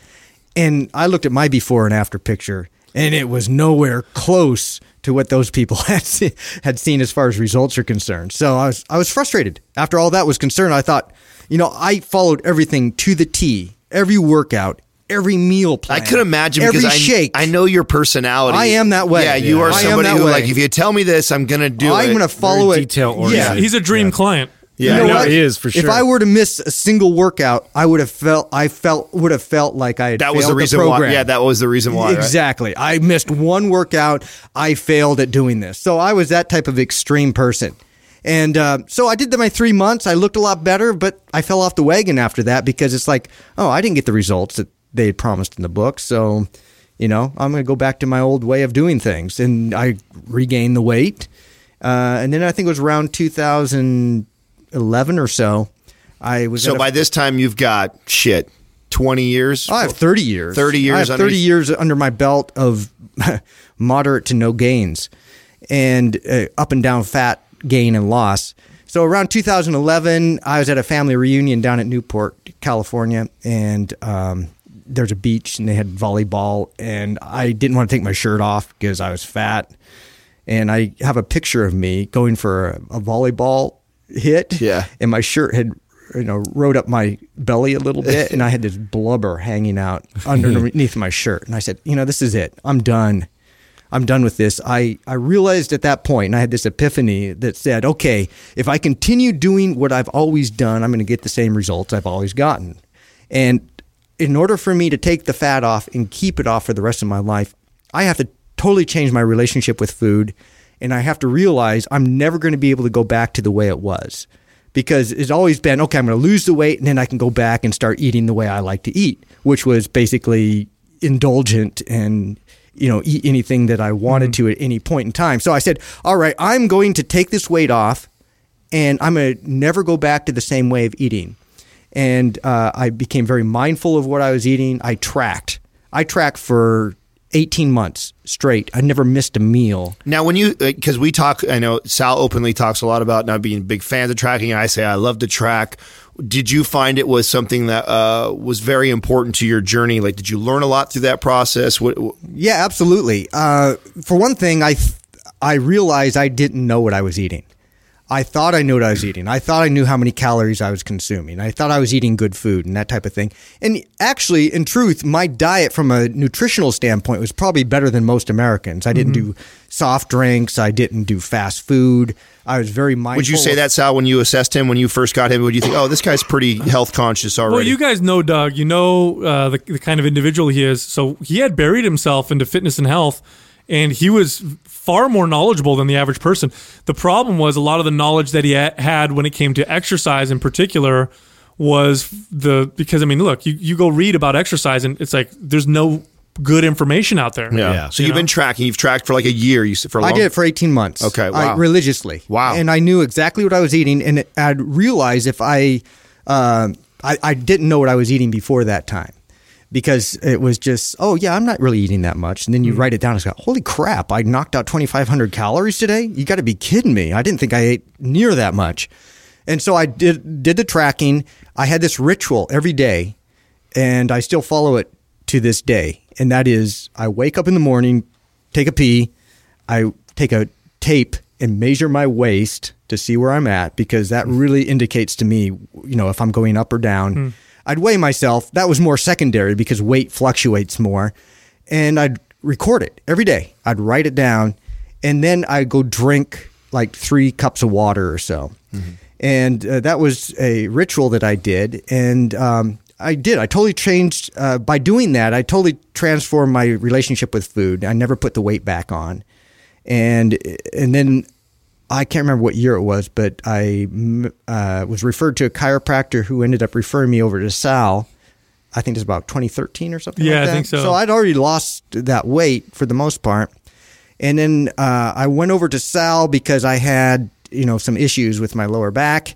Speaker 5: And I looked at my before and after picture, and it was nowhere close to what those people had se- had seen as far as results are concerned. So I was I was frustrated. After all that was concerned, I thought, you know, I followed everything to the T, every workout. Every meal plan.
Speaker 2: I could imagine
Speaker 5: every
Speaker 2: because
Speaker 5: shake.
Speaker 2: I know your personality.
Speaker 5: I am that way.
Speaker 2: Yeah, you
Speaker 5: Yeah.
Speaker 2: are somebody who,
Speaker 5: way.
Speaker 2: like, if you tell me this, I'm gonna do
Speaker 5: I'm
Speaker 2: it.
Speaker 5: going to follow
Speaker 3: Very
Speaker 5: it.
Speaker 3: detail-oriented.
Speaker 5: Yeah.
Speaker 1: he's a dream client.
Speaker 2: Yeah,
Speaker 5: You know what?
Speaker 3: he is, for sure. If.
Speaker 5: I were to miss a single workout, I would have felt I felt would have felt like I had
Speaker 2: that was the reason why. Yeah, that was the reason why. right?
Speaker 5: exactly. I missed one workout. I failed at doing this. So I was that type of extreme person. And uh, so I did the, my three months. I looked a lot better, but I fell off the wagon after that because it's like, oh, I didn't get the results that they had promised in the book. So, you know, I'm going to go back to my old way of doing things. And I regained the weight. Uh, and then I think it was around 2011 or so. I was
Speaker 2: So
Speaker 5: a-
Speaker 2: by this time, you've got shit. Twenty years.
Speaker 5: I have 30 years.
Speaker 2: 30 years
Speaker 5: I have 30
Speaker 2: underneath-
Speaker 5: years under my belt of moderate to no gains and uh, up and down fat gain and loss. So around 2011, I was at a family reunion down at Newport, California, and um, there's a beach, and they had volleyball, and I didn't want to take my shirt off because I was fat, and I have a picture of me going for a, a volleyball hit,
Speaker 2: Yeah.
Speaker 5: and my shirt had. You know, rode up my belly a little bit, and I had this blubber hanging out underneath my shirt. And I said, "You know, this is it. I'm done. I'm done with this. I, I realized at that point, and I had this epiphany that said, okay, if I continue doing what I've always done, I'm going to get the same results I've always gotten. And in order for me to take the fat off and keep it off for the rest of my life, I have to totally change my relationship with food. And I have to realize I'm never going to be able to go back to the way it was because it's always been okay, I'm going to lose the weight and then I can go back and start eating the way I like to eat, which was basically indulgent and you know eat anything that I wanted to at any point in time. So I said, "All right, I'm going to take this weight off and I'm going to never go back to the same way of eating." And uh, I became very mindful of what I was eating. I tracked. I tracked for 18 months straight. I never missed a meal.
Speaker 2: Now, when you, because we talk, I know Sal openly talks a lot about not being big fans of tracking. I say I love to track. Did you find it was something that uh, was very important to your journey? Like, did you learn a lot through that process? What,
Speaker 5: Yeah, absolutely. Uh, for one thing, I th- I realized I didn't know what I was eating. I thought I knew what I was eating. I thought I knew how many calories I was consuming. I thought I was eating good food and that type of thing. And actually, in truth, my diet from a nutritional standpoint was probably better than most Americans. I didn't do soft drinks. I didn't do fast food. I was very mindful.
Speaker 2: would you say that, Sal, when you assessed him, when you first got him? Would you think, oh, this guy's pretty health conscious already?
Speaker 1: Well, you guys know Doug. You know uh, the, the kind of individual he is. So he had buried himself into fitness and health, and he was far more knowledgeable than the average person. The problem was a lot of the knowledge that he ha- had when it came to exercise, in particular, was the because I mean, look, you, you go read about exercise, and it's like there's no good information out there.
Speaker 2: yeah.
Speaker 3: Yeah.
Speaker 2: So
Speaker 1: You
Speaker 2: you've
Speaker 1: know?
Speaker 2: been tracking. You've tracked for like a year. You said for a
Speaker 5: I
Speaker 2: long.
Speaker 5: did it for 18 months.
Speaker 2: Okay,
Speaker 5: I- religiously.
Speaker 2: Wow.
Speaker 5: And I knew exactly what I was eating, and I'd realized if I, uh, I, I didn't know what I was eating before that time, because it was just, oh yeah, I'm not really eating that much, and then you mm. write it down. It's like, holy crap, I knocked out 2,500 calories today. You got to be kidding me! I didn't think I ate near that much, and so I did did the tracking. I had this ritual every day, and I still follow it to this day. And that is, I wake up in the morning, take a pee, I take a tape and measure my waist to see where I'm at because that hmm. really indicates to me, you know, if I'm going up or down. Hmm. I'd weigh myself. That was more secondary because weight fluctuates more. And I'd record it every day. I'd write it down and then I'd go drink like three cups of water or so. And uh, that was a ritual that I did. And um, I did. I totally changed uh, by doing that. I totally transformed my relationship with food. I never put the weight back on, and and then I can't remember what year it was, but I uh, was referred to a chiropractor who ended up referring me over to Sal. I think it was about 2013 or something.
Speaker 1: Yeah,
Speaker 5: like
Speaker 1: I
Speaker 5: that.
Speaker 1: think so.
Speaker 5: So I'd already lost that weight for the most part, and then uh, I went over to Sal because I had you know some issues with my lower back,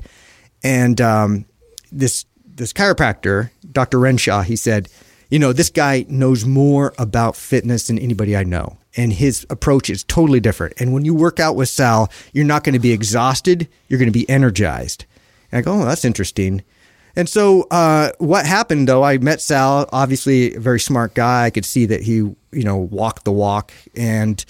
Speaker 5: and um, this this chiropractor, Dr. Renshaw, he said, you know, this guy knows more about fitness than anybody I know. And his approach is totally different. And when you work out with Sal, you're not going to be exhausted, you're going to be energized. And I go, oh, that's interesting. And so, uh, what happened though? I met Sal, obviously a very smart guy. I could see that he, you know, walked the walk, and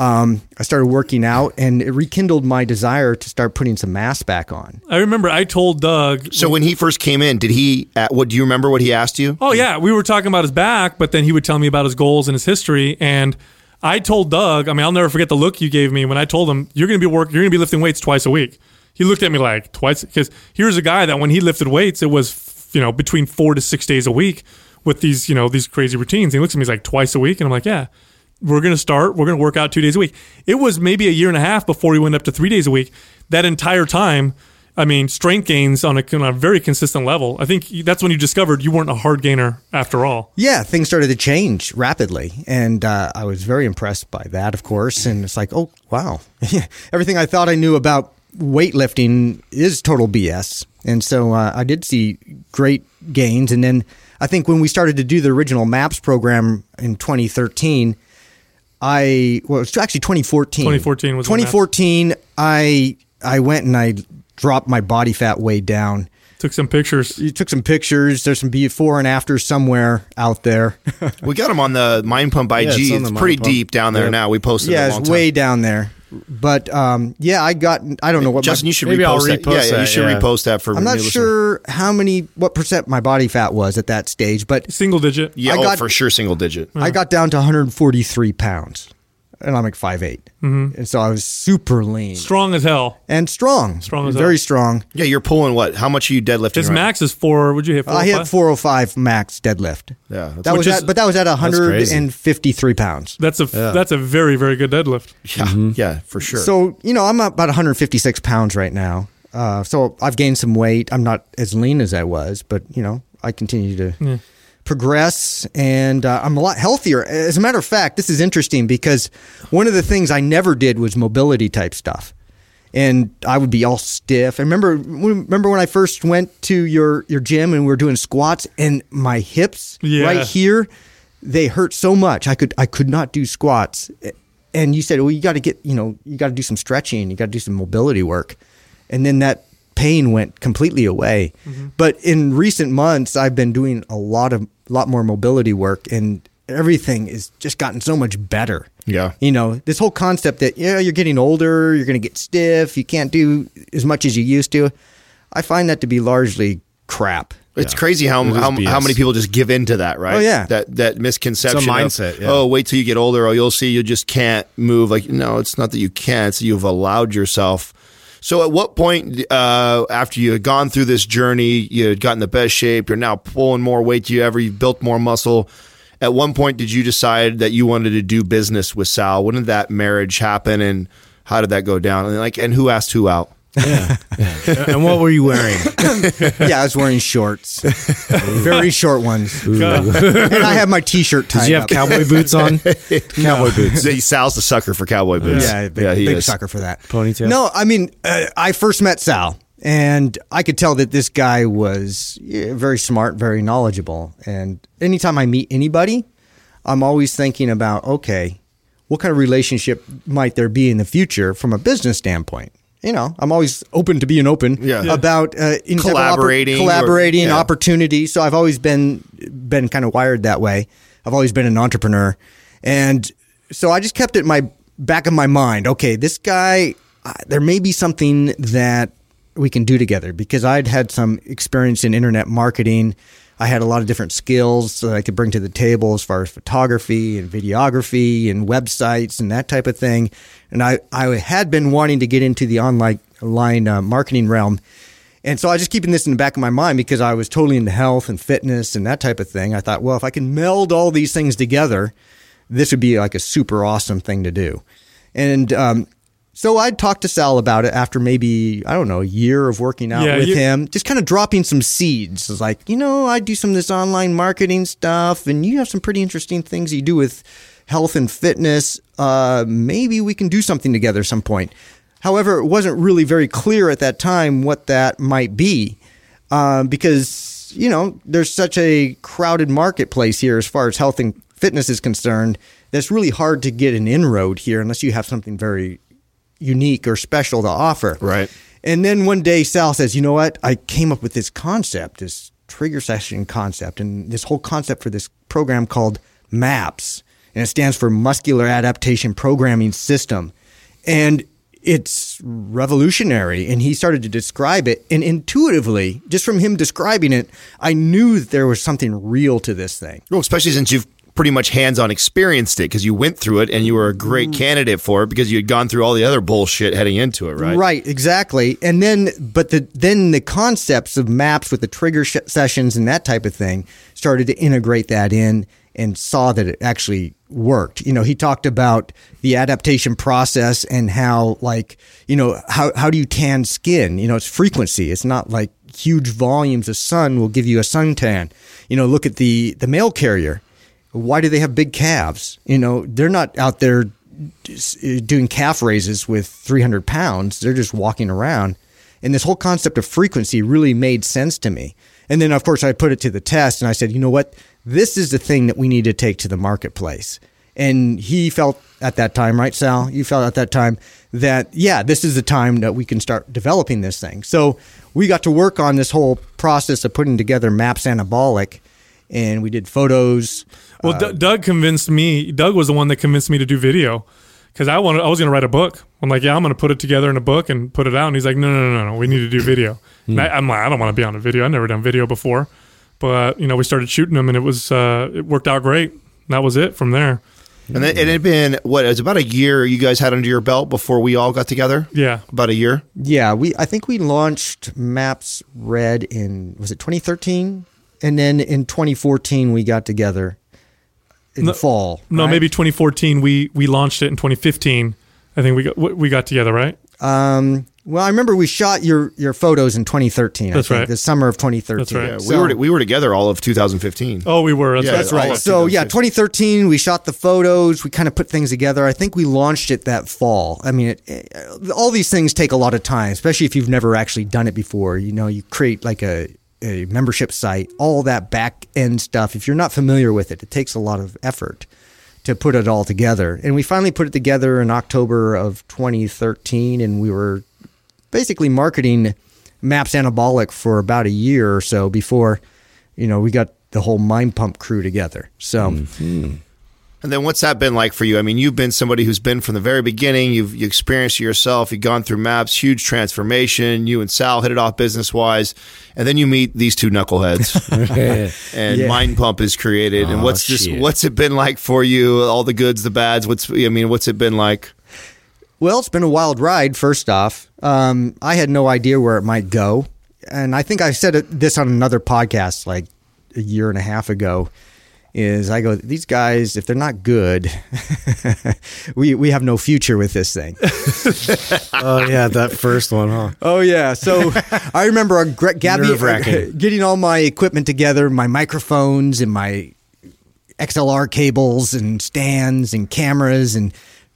Speaker 5: um, I started working out, and it rekindled my desire to start putting some mass back on.
Speaker 1: I remember I told Doug.
Speaker 2: So when he first came in, did he? Uh, what do you remember? What he asked you?
Speaker 1: Oh yeah, we were talking about his back, but then he would tell me about his goals and his history. And I told Doug, I mean, I'll never forget the look you gave me when I told him you're going to be work, you're going to be lifting weights twice a week. He looked at me like twice because here's a guy that when he lifted weights, it was you know between four to six days a week with these you know these crazy routines. And he looks at me he's like twice a week, and I'm like, yeah. We're going to start. We're going to work out two days a week. It was maybe a year and a half before he went up to three days a week. That entire time, I mean, strength gains on a, on a very consistent level. I think that's when you discovered you weren't a hard gainer after all.
Speaker 5: Yeah, things started to change rapidly, and uh, I was very impressed by that, of course. And it's like, oh wow, everything I thought I knew about weightlifting is total BS. And so uh, I did see great gains, and then I think when we started to do the original MAPS program in 2013. I well, it was actually 2014.
Speaker 1: 2014 was
Speaker 5: 2014. I I went and I dropped my body fat way down.
Speaker 1: Took some pictures.
Speaker 5: You took some pictures. There's some before and after somewhere out there.
Speaker 2: We got them on the Mind Pump IG.
Speaker 3: it's
Speaker 2: it's
Speaker 3: on the Mind
Speaker 2: pretty
Speaker 3: Pump.
Speaker 2: deep down there
Speaker 3: Yep.
Speaker 2: now. We posted it
Speaker 5: yeah,
Speaker 2: a
Speaker 5: it's
Speaker 2: time.
Speaker 5: way down there. But um, yeah, I got. I don't know what.
Speaker 2: Justin,
Speaker 5: my,
Speaker 2: you should
Speaker 3: Maybe I'll
Speaker 2: repost that.
Speaker 3: repost
Speaker 2: Yeah, yeah, you should
Speaker 3: yeah.
Speaker 2: repost that for
Speaker 5: I'm not
Speaker 2: new listeners.
Speaker 5: sure how many, what percent my body fat was at that stage, but
Speaker 1: Single digit.
Speaker 2: Yeah,
Speaker 5: I
Speaker 2: oh,
Speaker 5: got-
Speaker 2: for sure, single digit.
Speaker 5: I got down to 143 pounds, and I'm like 5'8", and so I was super lean
Speaker 1: Strong as hell.
Speaker 5: and strong,
Speaker 1: Strong as
Speaker 5: very
Speaker 1: hell.
Speaker 5: strong.
Speaker 2: Yeah, you're pulling what? How much are you deadlifting?
Speaker 1: His
Speaker 2: right
Speaker 1: max is four. Would you hit? Four
Speaker 5: I
Speaker 1: or
Speaker 5: hit
Speaker 1: five?
Speaker 5: 405 max deadlift.
Speaker 2: Yeah,
Speaker 5: that was
Speaker 1: Which is-
Speaker 5: at, but that was at 153 pounds.
Speaker 1: That's a that's a very very good deadlift.
Speaker 2: Yeah, yeah, for sure.
Speaker 5: So you know, I'm about 156 pounds right now. Uh, so I've gained some weight. I'm not as lean as I was, but you know, I continue to progress, and uh, I'm a lot healthier. As a matter of fact, this is interesting because one of the things I never did was mobility type stuff, and I would be all stiff. I remember remember when I first went to your your gym and we were doing squats, and my hips
Speaker 1: Yeah.
Speaker 5: right here they hurt so much I could I could not do squats. And you said, well, you got to get you know you got to do some stretching, you got to do some mobility work, and then that pain went completely away. But in recent months, I've been doing a lot of lot more mobility work, and everything is just gotten so much better.
Speaker 2: Yeah.
Speaker 5: you know this whole concept that yeah you're getting older, you're going to get stiff, you can't do as much as you used to. I find that to be largely crap.
Speaker 2: It's crazy how
Speaker 3: It is
Speaker 2: how, how many people just give in to that, right?
Speaker 5: Oh, yeah.
Speaker 2: that that misconception.
Speaker 3: It's a
Speaker 2: of,
Speaker 3: mindset, yeah.
Speaker 2: Oh, wait till you get older, or you'll see you just can't move. Like, no, it's not that you can't; it's that you've allowed yourself. So, at what point uh, after you had gone through this journey, you had gotten the best shape, you're now pulling more weight you ever, you've built more muscle. At one point, did you decide that you wanted to do business with Sal? When did that marriage happen, and how did that go down? And like, and who asked who out?
Speaker 3: And what were you wearing?
Speaker 5: yeah, I was wearing shorts, very short ones, and I had my T-shirt tied
Speaker 3: Did you have
Speaker 5: up.
Speaker 3: cowboy boots on? Cowboy boots.
Speaker 2: Sal's the sucker for cowboy boots.
Speaker 5: Yeah, big,
Speaker 2: yeah, he
Speaker 5: big
Speaker 2: is.
Speaker 5: sucker for that.
Speaker 3: Ponytail?
Speaker 5: No, I mean, uh, I first met Sal, and I could tell that this guy was very smart, very knowledgeable. And anytime I meet anybody, I'm always thinking about, okay, what kind of relationship might there be in the future from a business standpoint? You know, I'm always open to being open
Speaker 2: Yeah. Yeah.
Speaker 5: about uh, any type of oppor-
Speaker 2: Collaborating or-
Speaker 5: collaborating,
Speaker 2: yeah.
Speaker 5: opportunity. So I've always been been kind of wired that way. I've always been an entrepreneur, and so I just kept it in my back of my mind. Okay, this guy, uh, there may be something that we can do together because I'd had some experience in internet marketing. I had a lot of different skills that I could bring to the table as far as photography and videography and websites and that type of thing. And I, I had been wanting to get into the online line uh, marketing realm. And so I was just keeping this in the back of my mind because I was totally into health and fitness and that type of thing. I thought, well, if I can meld all these things together, this would be like a super awesome thing to do. And um, so I talked to Sal about it after maybe, I don't know, a year of working out
Speaker 1: Yeah,
Speaker 5: with
Speaker 1: you-
Speaker 5: him, just kind of dropping some seeds. It's like, you know, I do some of this online marketing stuff, and you have some pretty interesting things you do with health and fitness. Uh, maybe we can do something together some point. However, it wasn't really very clear at that time what that might be um, because you know there's such a crowded marketplace here as far as health and fitness is concerned. That's really hard to get an inroad here unless you have something very unique or special to offer.
Speaker 2: Right.
Speaker 5: And then one day Sal says, "You know what? I came up with this concept, this trigger session concept, and this whole concept for this program called MAPS, and it stands for Muscular Adaptation Programming System, and it's revolutionary." And he started to describe it, and intuitively, just from him describing it, I knew that there was something real to this thing.
Speaker 2: Well, especially since you've pretty much hands-on experienced it because you went through it and you were a great mm. candidate for it because you had gone through all the other bullshit heading into it, right?
Speaker 5: Right, exactly. And then, but the then the concepts of maps with the trigger sh- sessions and that type of thing started to integrate that in and saw that it actually worked. You know, he talked about the adaptation process and how, like, you know, how how do you tan skin? You know, it's frequency. It's not like huge volumes of sun will give you a suntan. You know, look at the the mail carrier. Why do they have big calves? You know, they're not out there doing calf raises with 300 pounds. They're just walking around. And this whole concept of frequency really made sense to me. And then, of course, I put it to the test and I said, you know what? This is the thing that we need to take to the marketplace. And he felt at that time, right, Sal? You felt at that time that, yeah, this is the time that we can start developing this thing. So we got to work on this whole process of putting together Maps Anabolic, and we did photos.
Speaker 1: Well, D- Doug convinced me. Doug was the one that convinced me to do video because I wanted. I was going to write a book. I'm like, yeah, I'm going to put it together in a book and put it out. And he's like, no, no, no, no, we need to do video. And I, I'm like, I don't want to be on a video. I've never done video before, but you know, we started shooting them, and it was uh, it worked out great. That was it from there.
Speaker 2: And then, it had been what? It was about a year you guys had under your belt before we all got together.
Speaker 1: Yeah.
Speaker 2: about a year.
Speaker 5: Yeah, we I think we launched Maps Red in was it 2013, and then in 2014 we got together in
Speaker 1: No-
Speaker 5: the fall.
Speaker 1: No,
Speaker 5: right?
Speaker 1: maybe 2014. We we launched it in 2015. I think we got we got together, right?
Speaker 5: Um, well, I remember we shot your your photos in 2013.
Speaker 1: That's
Speaker 5: I think,
Speaker 1: right.
Speaker 5: The summer of 2013.
Speaker 1: That's right.
Speaker 2: Yeah, we
Speaker 5: So-
Speaker 2: were we were together all of 2015.
Speaker 1: Oh, we were. That's
Speaker 2: Yeah,
Speaker 1: right.
Speaker 2: that's right.
Speaker 5: So yeah, 2013 we shot the photos. We kind of put things together. I think we launched it that fall. I mean, it, it, all these things take a lot of time, especially if you've never actually done it before. You know, you create like a a membership site, all that back end stuff. If you're not familiar with it, it takes a lot of effort to put it all together. And we finally put it together in October of 2013, and we were basically marketing Maps Anabolic for about a year or so before, you know, we got the whole Mind Pump crew together. So, mm-hmm.
Speaker 2: And then what's that been like for you? I mean, you've been somebody who's been from the very beginning. You've you experienced it yourself. You've gone through maps, huge transformation. You and Sal hit it off business wise, and then you meet these two knuckleheads, and
Speaker 5: Yeah.
Speaker 2: Mind Pump is created. and
Speaker 3: Oh,
Speaker 2: what's this?
Speaker 3: shit.
Speaker 2: What's it been like for you? All the goods, the bads. What's I mean, what's it been like?
Speaker 5: well, it's been a wild ride, first off. Um, I had no idea where it might go. And I think I said this on another podcast like a year and a half ago. Is I go, these guys, if they're not good, we, we have no future with this thing.
Speaker 3: Oh yeah, that first one, huh?
Speaker 5: Oh yeah. So I remember our Gre- Gabby uh,
Speaker 3: Nerve-wracking.
Speaker 5: getting all my equipment together, my microphones and my XLR cables and stands and cameras and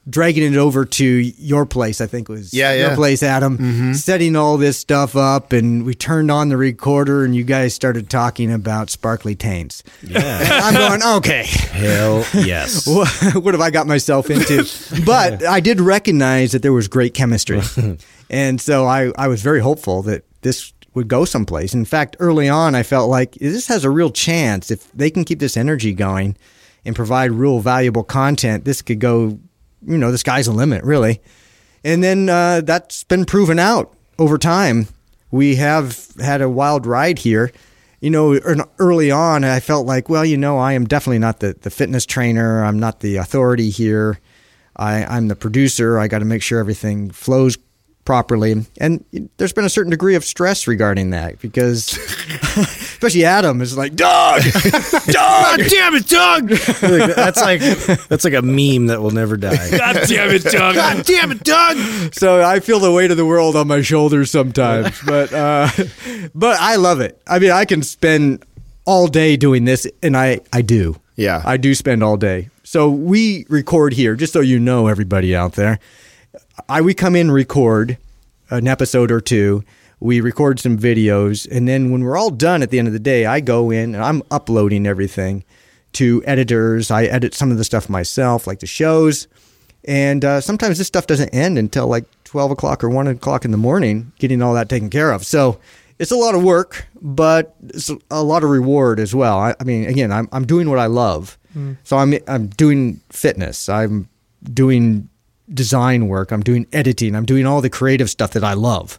Speaker 5: dragging it over to your place. I think was
Speaker 2: Yeah,
Speaker 5: your
Speaker 2: yeah.
Speaker 5: place, Adam. Mm-hmm. Setting all this stuff up, and we turned on the recorder, and you guys started talking about sparkly taints. Yeah. I'm going okay
Speaker 3: Hell yes.
Speaker 5: what, what have I got myself into? but I did recognize that there was great chemistry. and so I, I was very hopeful that this would go someplace. In fact, early on, I felt like this has a real chance. If they can keep this energy going and provide real valuable content, this could go, you know, the sky's the limit, really. And then uh, that's been proven out over time. We have had a wild ride here. You know, early on, I felt like, well, you know, I am definitely not the, the fitness trainer. I'm not the authority here. I, I'm the producer. I got to make sure everything flows properly. And there's been a certain degree of stress regarding that because, especially Adam is like, Doug,
Speaker 3: God damn it, Doug! that's like that's like a meme that will never die.
Speaker 1: God damn it, Doug.
Speaker 3: God damn it, Doug!
Speaker 5: so I feel the weight of the world on my shoulders sometimes, but uh, but I love it. I mean, I can spend all day doing this, and I I do.
Speaker 2: Yeah.
Speaker 5: I do spend all day. So we record here, just so you know, everybody out there. I we come in, record an episode or two. We record some videos, and then when we're all done at the end of the day, I go in and I'm uploading everything to editors. I edit some of the stuff myself, like the shows. And uh, sometimes this stuff doesn't end until like 12 o'clock or 1 o'clock in the morning, getting all that taken care of. So it's a lot of work, but it's a lot of reward as well. I, I mean, again, I'm, I'm doing what I love. So I'm, I'm doing fitness. I'm doing design work. I'm doing editing. I'm doing all the creative stuff that I love.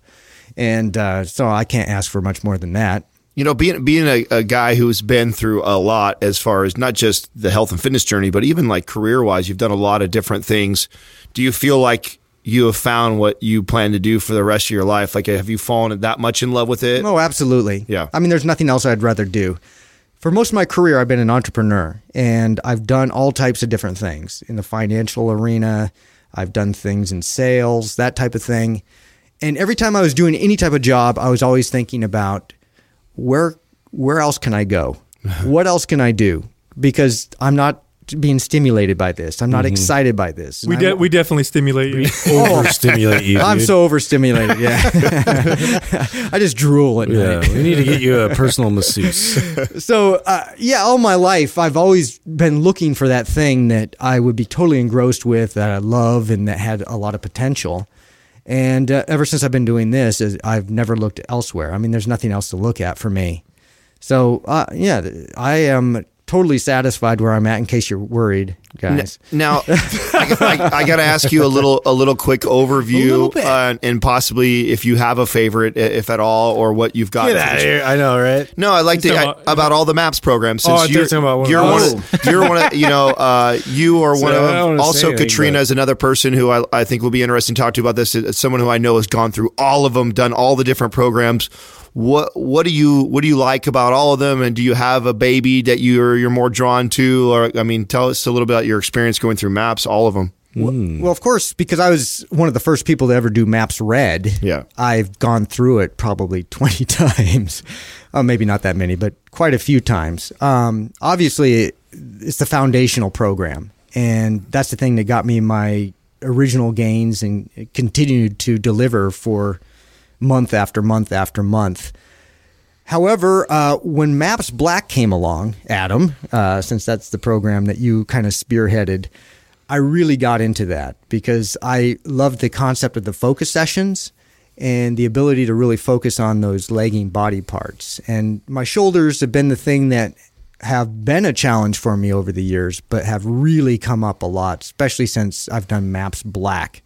Speaker 5: And uh, so I can't ask for much more than that.
Speaker 2: You know, being being a, a guy who's been through a lot as far as not just the health and fitness journey, but even like career wise, you've done a lot of different things. Do you feel like you have found what you plan to do for the rest of your life? Like, have you fallen that much in love with it?
Speaker 5: Oh, absolutely.
Speaker 2: Yeah.
Speaker 5: I mean, there's nothing else I'd rather do. For most of my career, I've been an entrepreneur and I've done all types of different things in the financial arena. I've done things in sales, that type of thing. And every time I was doing any type of job, I was always thinking about where where else can I go? what else can I do? Because I'm not being stimulated by this. I'm not excited by this.
Speaker 1: We de- we definitely stimulate you.
Speaker 3: Overstimulate you.
Speaker 5: I'm
Speaker 3: dude.
Speaker 5: so overstimulated. Yeah, I just drool at
Speaker 3: Yeah,
Speaker 5: night.
Speaker 3: we need to get you a personal masseuse.
Speaker 5: So uh, yeah, all my life I've always been looking for that thing that I would be totally engrossed with, that I love, and that had a lot of potential. And uh, ever since I've been doing this, I've never looked elsewhere. I mean, there's nothing else to look at for me. So uh, yeah, I am totally satisfied where I'm at. In case you're worried, guys.
Speaker 2: Now, I, I, I got to ask you a little, a little quick overview, uh, and possibly if you have a favorite, if at all, or what you've got.
Speaker 3: Get out of here. I know, right?
Speaker 2: No, I'd like to
Speaker 1: So,
Speaker 2: I, about all the maps programs.
Speaker 3: Oh, I
Speaker 2: Since
Speaker 3: thought you
Speaker 2: you're,
Speaker 3: talking about one
Speaker 2: you're
Speaker 3: of
Speaker 2: one, of, you're one of, you know, uh, you are one
Speaker 3: So I
Speaker 2: of.
Speaker 3: wanna
Speaker 2: Also,
Speaker 3: anything,
Speaker 2: Katrina
Speaker 3: but-
Speaker 2: is another person who I, I think will be interesting to talk to about this. It's someone who I know has gone through all of them, done all the different programs. What what do you what do you like about all of them? And do you have a baby that you're you're more drawn to? Or I mean, tell us a little bit about your experience going through maps, all of them.
Speaker 5: Well, of course, because I was one of the first people to ever do Maps Red.
Speaker 2: Yeah.
Speaker 5: I've gone through it probably 20 times. Uh, maybe not that many, but quite a few times. Um, obviously, it's the foundational program. And that's the thing that got me my original gains and continued to deliver for month after month after month. However, uh, when Maps Black came along, Adam, uh, since that's the program that you kind of spearheaded, I really got into that because I loved the concept of the focus sessions and the ability to really focus on those lagging body parts. And my shoulders have been the thing that have been a challenge for me over the years, but have really come up a lot, especially since I've done Maps Black.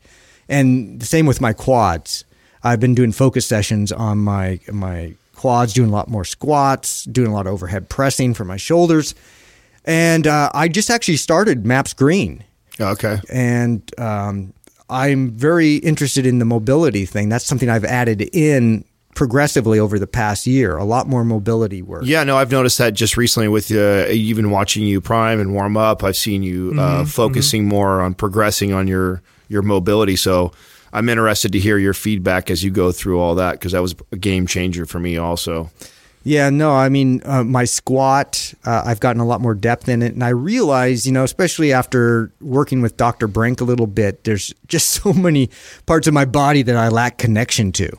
Speaker 5: And the same with my quads. I've been doing focus sessions on my my quads, doing a lot more squats, doing a lot of overhead pressing for my shoulders. And uh, I just actually started Maps Green
Speaker 2: Okay.
Speaker 5: and um, I'm very interested in the mobility thing. That's something I've added in progressively over the past year. A lot more mobility work.
Speaker 2: Yeah, no, I've noticed that just recently with uh, even watching you prime and warm up. I've seen you
Speaker 5: Mm-hmm,
Speaker 2: uh, focusing more on progressing on your your mobility. So I'm interested to hear your feedback as you go through all that because that was a game changer for me also.
Speaker 5: Yeah, no, I mean, uh, my squat, uh, I've gotten a lot more depth in it. And I realize, you know, especially after working with Dr. Brink a little bit, there's just so many parts of my body that I lack connection to.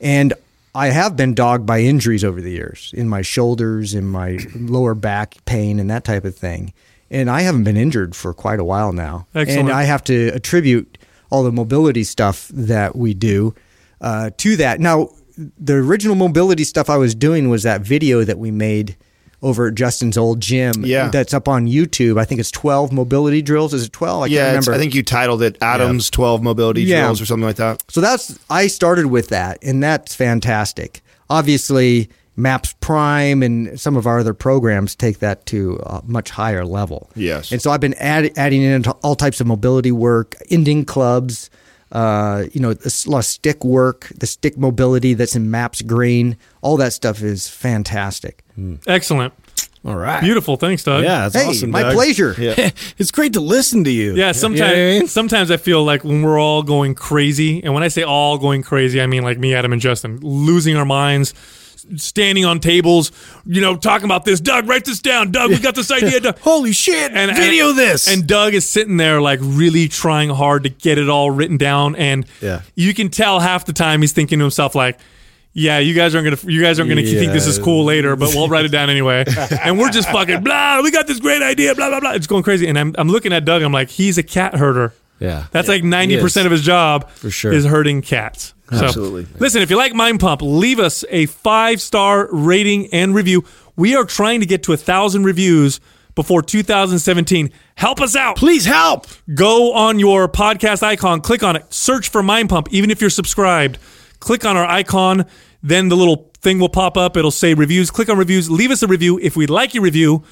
Speaker 5: And I have been dogged by injuries over the years in my shoulders, in my lower back pain, and that type of thing. And I haven't been injured for quite a while now.
Speaker 1: Excellent.
Speaker 5: And I have to attribute all the mobility stuff that we do uh, to that. Now, the original mobility stuff I was doing was that video that we made over at Justin's old gym.
Speaker 2: Yeah.
Speaker 5: That's up on YouTube. I think it's 12 mobility drills. Is it 12? I
Speaker 2: yeah,
Speaker 5: can't remember.
Speaker 2: I think you titled it Adams 12 Mobility
Speaker 5: Yeah.
Speaker 2: Drills or something like that.
Speaker 5: So that's I started with that, and that's fantastic. Obviously, Maps Prime and some of our other programs take that to a much higher level.
Speaker 2: Yes.
Speaker 5: and so I've been add, adding in all types of mobility work, Indian clubs. Uh, you know, a lot of stick work, the stick mobility that's in Maps Green, all that stuff is fantastic.
Speaker 1: Excellent.
Speaker 3: All right.
Speaker 1: Beautiful. Thanks, Doug.
Speaker 3: Yeah, that's
Speaker 5: hey,
Speaker 3: awesome.
Speaker 5: my
Speaker 3: Doug.
Speaker 5: pleasure.
Speaker 3: it's great to listen to you.
Speaker 1: Yeah, sometimes
Speaker 3: You know what I mean?
Speaker 1: sometimes I feel like when we're all going crazy, and when I say all going crazy, I mean like me, Adam, and Justin, losing our minds, standing on tables, you know, talking about this. Doug, write this down. Doug, we got this idea. Doug.
Speaker 3: Holy shit!
Speaker 1: And
Speaker 3: video
Speaker 1: and,
Speaker 3: this.
Speaker 1: And Doug is sitting there like really trying hard to get it all written down, and
Speaker 3: Yeah.
Speaker 1: you can tell half the time he's thinking to himself like. Yeah, you guys aren't gonna you guys aren't gonna think this is cool later, but we'll write it down anyway. and we're just fucking blah. We got this great idea, blah blah blah. It's going crazy, and I'm I'm looking at Doug. I'm like, he's a cat herder.
Speaker 3: yeah,
Speaker 1: That's like ninety percent of his job
Speaker 3: For sure.
Speaker 1: is herding cats. So,
Speaker 2: Absolutely.
Speaker 1: listen, if you like Mind Pump, leave us a five star rating and review. We are trying to get to a thousand reviews before 2017. Help us out.
Speaker 3: Please help.
Speaker 1: Go on your podcast icon, click on it, search for Mind Pump, even if you're subscribed. Click on our icon, then the little thing will pop up. It'll say reviews. Click on reviews, leave us a review. If we like your review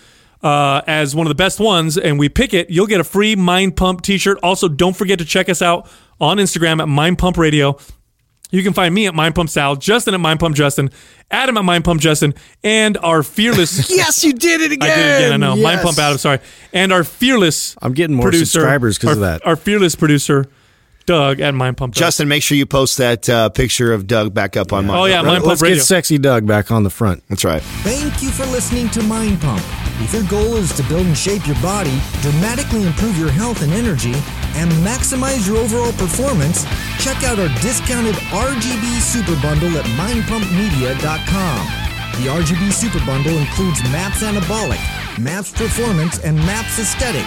Speaker 1: uh, as one of the best ones and we pick it, you'll get a free Mind Pump t shirt. Also, don't forget to check us out on Instagram at Mind Pump Radio. You can find me at Mind Pump Sal, Justin at Mind Pump Justin, Adam at Mind Pump Justin, and our fearless.
Speaker 3: Yes, you did it again.
Speaker 1: I did it again. I know. Mind Pump Adam. Sorry, and our fearless.
Speaker 3: I'm getting more
Speaker 1: producer,
Speaker 3: subscribers 'cause
Speaker 1: our-
Speaker 3: of that.
Speaker 1: Our fearless producer, Doug at Mind Pump. Doug.
Speaker 2: Justin, make sure you post that uh, picture of Doug back up on my.
Speaker 1: Oh, yeah, Mind Pump
Speaker 3: Let's
Speaker 1: Radio.
Speaker 3: get sexy Doug back on the front.
Speaker 2: That's right.
Speaker 5: Thank you for listening to Mind Pump. If your goal is to build and shape your body, dramatically improve your health and energy, and maximize your overall performance, check out our discounted RGB Super Bundle at mindpumpmedia.com. The RGB Super Bundle includes MAPS Anabolic, MAPS Performance, and MAPS Aesthetic.